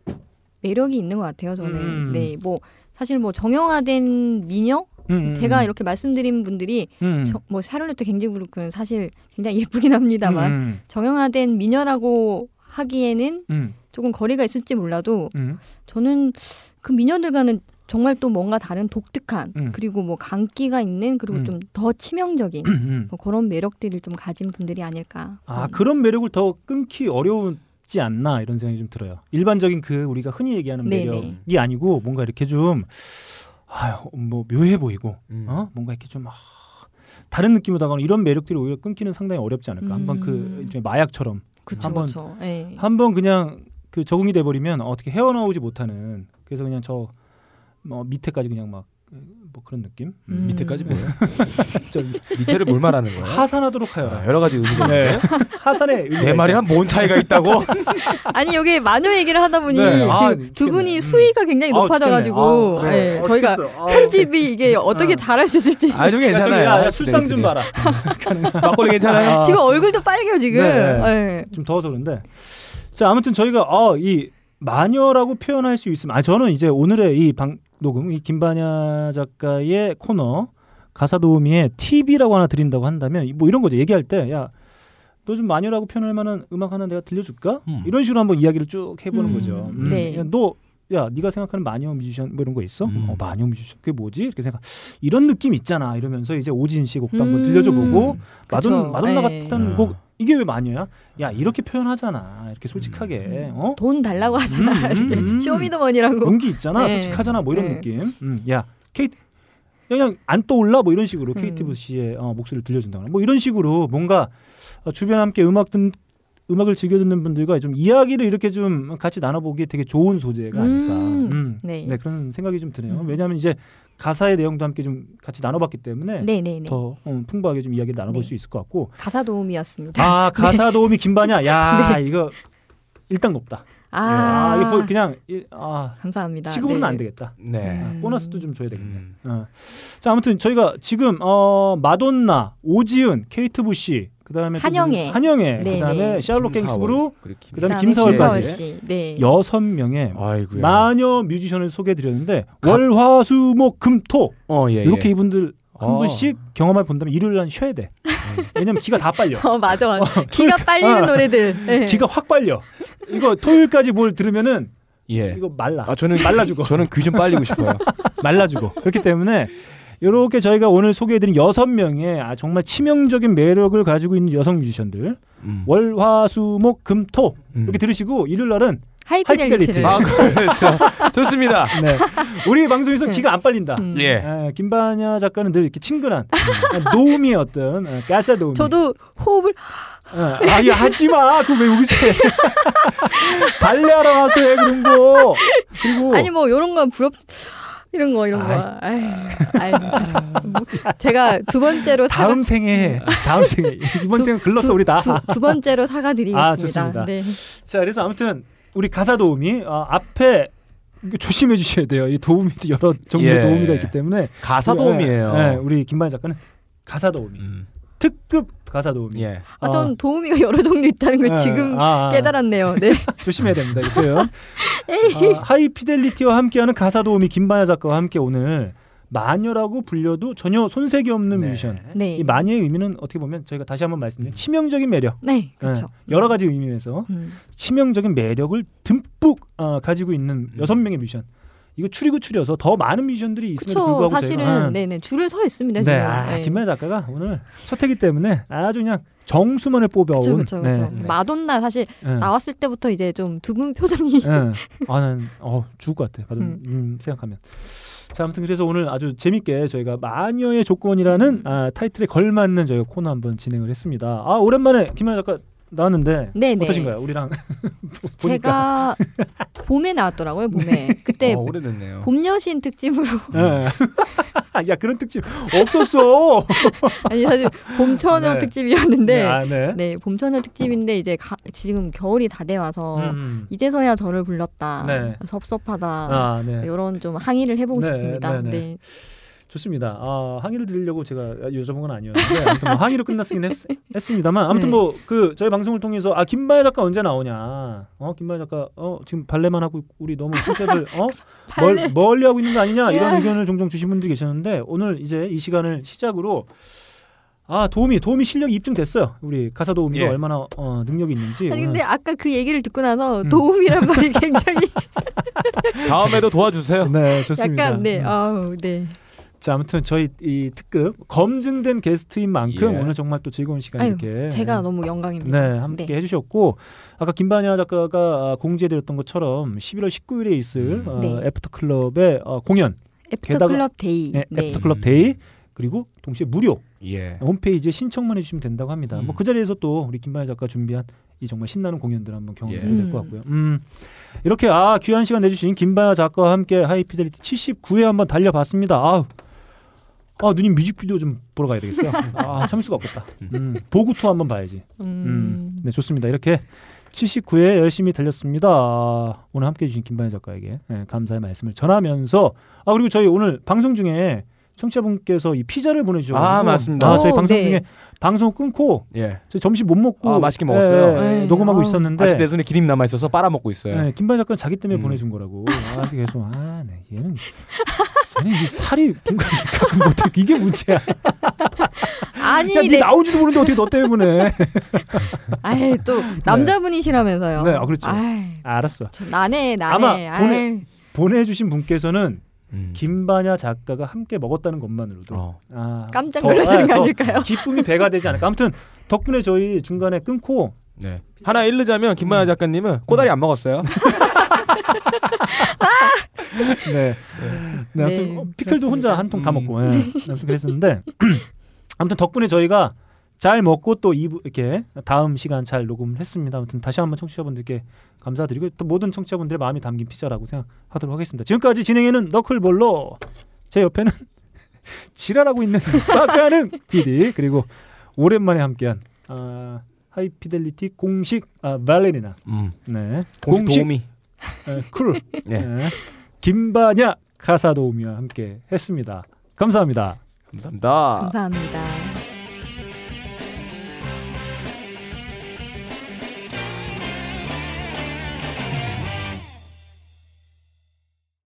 매력이 있는 것 같아요. 저는 음. 네뭐 사실 뭐 정형화된 미녀 음, 음, 제가 음. 이렇게 말씀드린 분들이 음. 저, 뭐 샤를로트 갱지브루크는 사실 굉장히 예쁘긴 합니다만 음, 정형화된 미녀라고 하기에는 음, 조금 거리가 있을지 몰라도 음, 저는 그 미녀들과는 정말 또 뭔가 다른 독특한 음. 그리고 뭐 강기가 있는 그리고 음. 좀더 치명적인 음. 뭐 그런 매력들을 좀 가진 분들이 아닐까. 아 음. 그런 매력을 더 끊기 어려우지 않나 이런 생각이 좀 들어요. 일반적인 그 우리가 흔히 얘기하는 네네. 매력이 아니고 뭔가 이렇게 좀 아유 뭐 묘해 보이고 음. 어 뭔가 이렇게 좀 아, 다른 느낌으로 다가오는 이런 매력들이 오히려 끊기는 상당히 어렵지 않을까. 한번 그 음. 마약처럼 그쵸 한번 그쵸. 예. 한번 그냥 그 적응이 돼 버리면 어떻게 헤어나오지 못하는 그래서 그냥 저 뭐 밑에까지 그냥 막 뭐 그런 느낌. 음. 밑에까지 뭐예요? 저 밑에를 뭘 말하는 거예요? 하산하도록 아, 하여라. 여러 가지 의미가 네. 있는데 하산의 내 말이랑 뭔 차이가 있다고? 아니 여기 마녀 얘기를 하다 보니 네. 아, 지금 두. 분이 음. 수위가 굉장히 아우, 높아져가지고 죽겠네. 아. 예, 어, 저희가 죽겠어. 아. 편집이 이게 어떻게 어. 잘할 수 있을지 아, 저기 괜찮아요. 야, 야, 술상 좀 네, 봐라. 막걸리 괜찮아요? 아. 지금 얼굴도 빨개요 지금. 네. 예. 좀 더워서 그런데. 자, 아무튼 저희가 어, 이 마녀라고 표현할 수 있으면 아 저는 이제 오늘의 이 방 녹음 이 김반야 작가의 코너 가사 도우미의 팁이라고 하나 드린다고 한다면 뭐 이런 거죠. 얘기할 때 야 너 좀 마녀라고 표현할 만한 음악 하나 내가 들려줄까? 음. 이런 식으로 한번 이야기를 쭉 해보는 음, 거죠. 네. 야, 너, 야, 네가 생각하는 마녀 뮤지션 뭐 이런 거 있어? 음. 어, 마녀 뮤지션 그게 뭐지? 이렇게 생각. 이런 느낌 있잖아. 이러면서 이제 오진 씨 곡도 한번 음. 들려줘 보고 그쵸. 마돈 마돈나 예. 같은 음. 곡 이게 왜 마녀야? 야 이렇게 표현하잖아. 이렇게 솔직하게. 어? 돈 달라고 하잖아. 음, 이렇게 음, 음. 쇼미더머니라고. 연기 있잖아. 네. 솔직하잖아. 뭐 이런 네. 느낌. 음, 야 케이트 그냥 안 떠올라 뭐 이런 식으로 음. 케이트 부시의 어, 목소리를 들려준다거나 뭐 이런 식으로 뭔가 어, 주변에 함께 음악 듣 음악을 즐겨 듣는 분들과 좀 이야기를 이렇게 좀 같이 나눠보기에 되게 좋은 소재가 아닐까. 음, 음, 네. 네. 그런 생각이 좀 드네요. 음. 왜냐하면 이제 가사의 내용도 함께 좀 같이 나눠봤기 때문에 네네네. 더 어, 풍부하게 좀 이야기를 나눠볼 네. 수 있을 것 같고. 가사 도움이었습니다. 아 가사 도우미 김반야. 야 이거 일단 높다. 아, 아, 이거 뭐 그냥 이- 아 감사합니다. 시급으로는 네. 안 되겠다. 네. 음. 보너스도 좀 줘야 되겠네. 음. 어. 자 아무튼 저희가 지금 어 마돈나, 오지은, 케이트 부시, 그다음에 또 한영애. 누구- 한영애, 네, 그다음에 네. 샬롯 갱스브루, 그다음에 김사월까지 씨. 네. 여섯 명의 아이고야. 마녀 뮤지션을 소개해드렸는데 월화수목금토 어, 예, 이렇게 예. 이분들 한 어. 분씩 경험해 본다면 일요일 날 쉬어야 돼. 왜냐면 기가 다 빨려. 어 맞아 맞아. 기가 빨리는 어. 노래들. 네. 기가 확 빨려. 이거 토요일까지 뭘 들으면은 예. 이거 말라. 아, 저는 말라 죽어. 저는 귀 좀 빨리고 싶어요. 말라 죽어. 그렇기 때문에 이렇게 저희가 오늘 소개해드린 여섯 명의 아, 정말 치명적인 매력을 가지고 있는 여성 뮤지션들 음. 월화수목금토 음. 이렇게 들으시고 일요일 날은 하이피델리티를. 아, 그렇죠. 좋습니다. 네. 우리 방송에서 기가 안 빨린다. 음. 예. 에, 김반야 작가는 늘 이렇게 친근한 어, 노음의 어떤 어, 가사 노음. 저도 호흡을 어, 아야 하지 마. 그거 왜 여기서 해? 발레하러 와서 해 그런 거. 그리고 아니 뭐 이런 건 부럽 이런 거 이런 거. 아이씨. 아이, 아이, 뭐, 제가 두 번째로 사과 다음 생에 다음 생에 이번 생은 글렀어 우리 다. 두, 두 번째로 사과드리겠습니다. 아, 좋습니다. 네. 자, 그래서 아무튼 우리 가사 도우미 어, 앞에 조심해 주셔야 돼요. 이 도우미 여러 종류의 예. 도우미가 있기 때문에 가사 우리, 도우미예요. 예, 예, 우리 김반야 작가는 가사 도우미, 음. 특급 가사 도우미. 예. 아, 전 도우미가 여러 종류 있다는 걸 예, 지금 아, 아, 깨달았네요. 네. 조심해야 됩니다. 이 표현. 아, 하이피델리티와 함께하는 가사 도우미 김반야 작가와 함께 오늘 마녀라고 불려도 전혀 손색이 없는 네. 뮤지션. 네. 이 마녀의 의미는 어떻게 보면 저희가 다시 한번 말씀드린 치명적인 매력. 네, 그렇죠. 예, 여러 가지 의미에서 음. 치명적인 매력을 듬뿍 어, 가지고 있는 음. 여섯 명의 뮤지션. 이거 추리고 추려서 더 많은 뮤지션들이 있음에도 그렇죠. 불구하고 사실은 저희가 네네 줄을 서 있습니다. 네. 아, 네. 김만희 작가가 오늘 첫 해기 때문에 아주 그냥 정수만을 뽑아온 그렇죠, 그렇죠, 그렇죠. 네. 마돈나 사실 네. 나왔을 때부터 이제 좀두분 표정이 네. 아, 난 어, 죽을 것 같아. 음. 음, 생각하면. 자, 아무튼 그래서 오늘 아주 재밌게 저희가 마녀의 조건이라는 아, 타이틀에 걸맞는 저희가 코너 한번 진행을 했습니다. 아, 오랜만에 김만희 작가 나왔는데 네네. 어떠신가요? 우리랑 보니까. 제가 봄에 나왔더라고요. 봄에 그때 어, 오래됐네요. 봄 여신 특집으로 네. 야 그런 특집 없었어. 아니 사실 봄처녀 네. 특집이었는데 아, 네. 네 봄처녀 특집인데 이제 가, 지금 겨울이 다 돼 와서 음. 이제서야 저를 불렀다 네. 섭섭하다 아, 네. 이런 좀 항의를 해보고 네, 싶습니다. 네, 네, 네. 좋습니다. 아, 항의를 드리려고 제가 여쭤본 건 아니었는데 아무튼 뭐 항의로 끝났긴 했, 했습니다만 아무튼 네. 뭐그 저희 방송을 통해서 아 김마야 작가 언제 나오냐? 어 김마야 작가 어 지금 발레만 하고 우리 너무 컨셉을 어 멀, 멀리 하고 있는 거 아니냐 이런 야. 의견을 종종 주신 분들이 계셨는데 오늘 이제 이 시간을 시작으로 아 도우미 도우미 실력이 입증됐어요. 우리 가사 도우미가 예. 얼마나 어, 능력이 있는지. 아니 근데 아까 그 얘기를 듣고 나서 음. 도움이란 말이 굉장히 다음에도 도와주세요. 네 좋습니다. 약간 네 음. 아우 네 자 아무튼 저희 이 특급 검증된 게스트인 만큼 예. 오늘 정말 또 즐거운 시간 아유, 이렇게 제가 너무 영광입니다. 네 함께 해주셨고 아까 김반야 작가가 아, 공지해드렸던 것처럼 11월 19일에 있을 음. 어, 네. 애프터 클럽의 어, 공연 애프터 게다가- 클럽 데이. 네, 네. 애프터 클럽 데이 그리고 동시에 무료 예. 홈페이지에 신청만 해주시면 된다고 합니다. 음. 뭐그 자리에서 또 우리 김반야 작가 준비한 이 정말 신나는 공연들 한번 경험해 예. 보셔야 될것 음. 같고요. 음 이렇게 아 귀한 시간 내주신 김반야 작가와 함께 하이피델리티 79회 한번 달려봤습니다. 아우. 아 누님 뮤직비디오 좀 보러 가야 되겠어요. 아 참을 수가 없겠다. 음, 보구 또 한번 봐야지. 음. 음, 네 좋습니다. 이렇게 79회 열심히 달렸습니다. 아, 오늘 함께해 주신 김반야 작가에게 네, 감사의 말씀을 전하면서 아 그리고 저희 오늘 방송 중에 청취자분께서 이 피자를 보내주셔서 아, 맞습니다. 아, 저희 오, 방송 네. 중에 방송 끊고 예. 저희 점심 못 먹고 아, 맛있게 먹었어요. 예, 예, 네. 녹음하고 아우. 있었는데 아직 내 손에 기름 남아 있어서 빨아 먹고 있어요. 네, 김반야 작가는 자기 때문에 음. 보내준 거라고. 아, 계속 아, 네, 얘는 얘는 이 살이 뭔가니까 뭐 어떻게 이게 문제야. 아니 야, 네 네. 나오지도 모르는데 어떻게 너 때문에? 아이 또 남자분이시라면서요. 네, 아, 그렇죠. 아이, 알았어. 저 나네 나네. 아마. 보내- 보내주신 분께서는 음. 김반야 작가가 함께 먹었다는 것만으로도 어. 아, 깜짝 더- 놀라시는 아, 거더 아닐까요? 기쁨이 배가 되지 않을까. 아무튼 덕분에 저희 중간에 끊고 네. 하나 일르자면 김만아 작가님은 꼬다리 안 먹었어요. 네, 네, 아무튼 네, 어, 피클도 혼자 그렇습니다. 한통다 음. 먹고 예, 아무튼 그랬었는데 아무튼 덕분에 저희가 잘 먹고 또 이부 이렇게 다음 시간 잘 녹음을 했습니다. 아무튼 다시 한번 청취자분들께 감사드리고 또 모든 청취자분들의 마음이 담긴 피자라고 생각하도록 하겠습니다. 지금까지 진행에는 너클볼로 제 옆에는 지랄하고 있는 빡가는 PD 그리고 오랜만에 함께한 아, 하이피델리티 공식 아, 발레리나 음. 네 공식 도우미. 에, 크루 네. 네. 김바냐 가사도우미와 함께 했습니다. 감사합니다. 감사합니다. 감사합니다.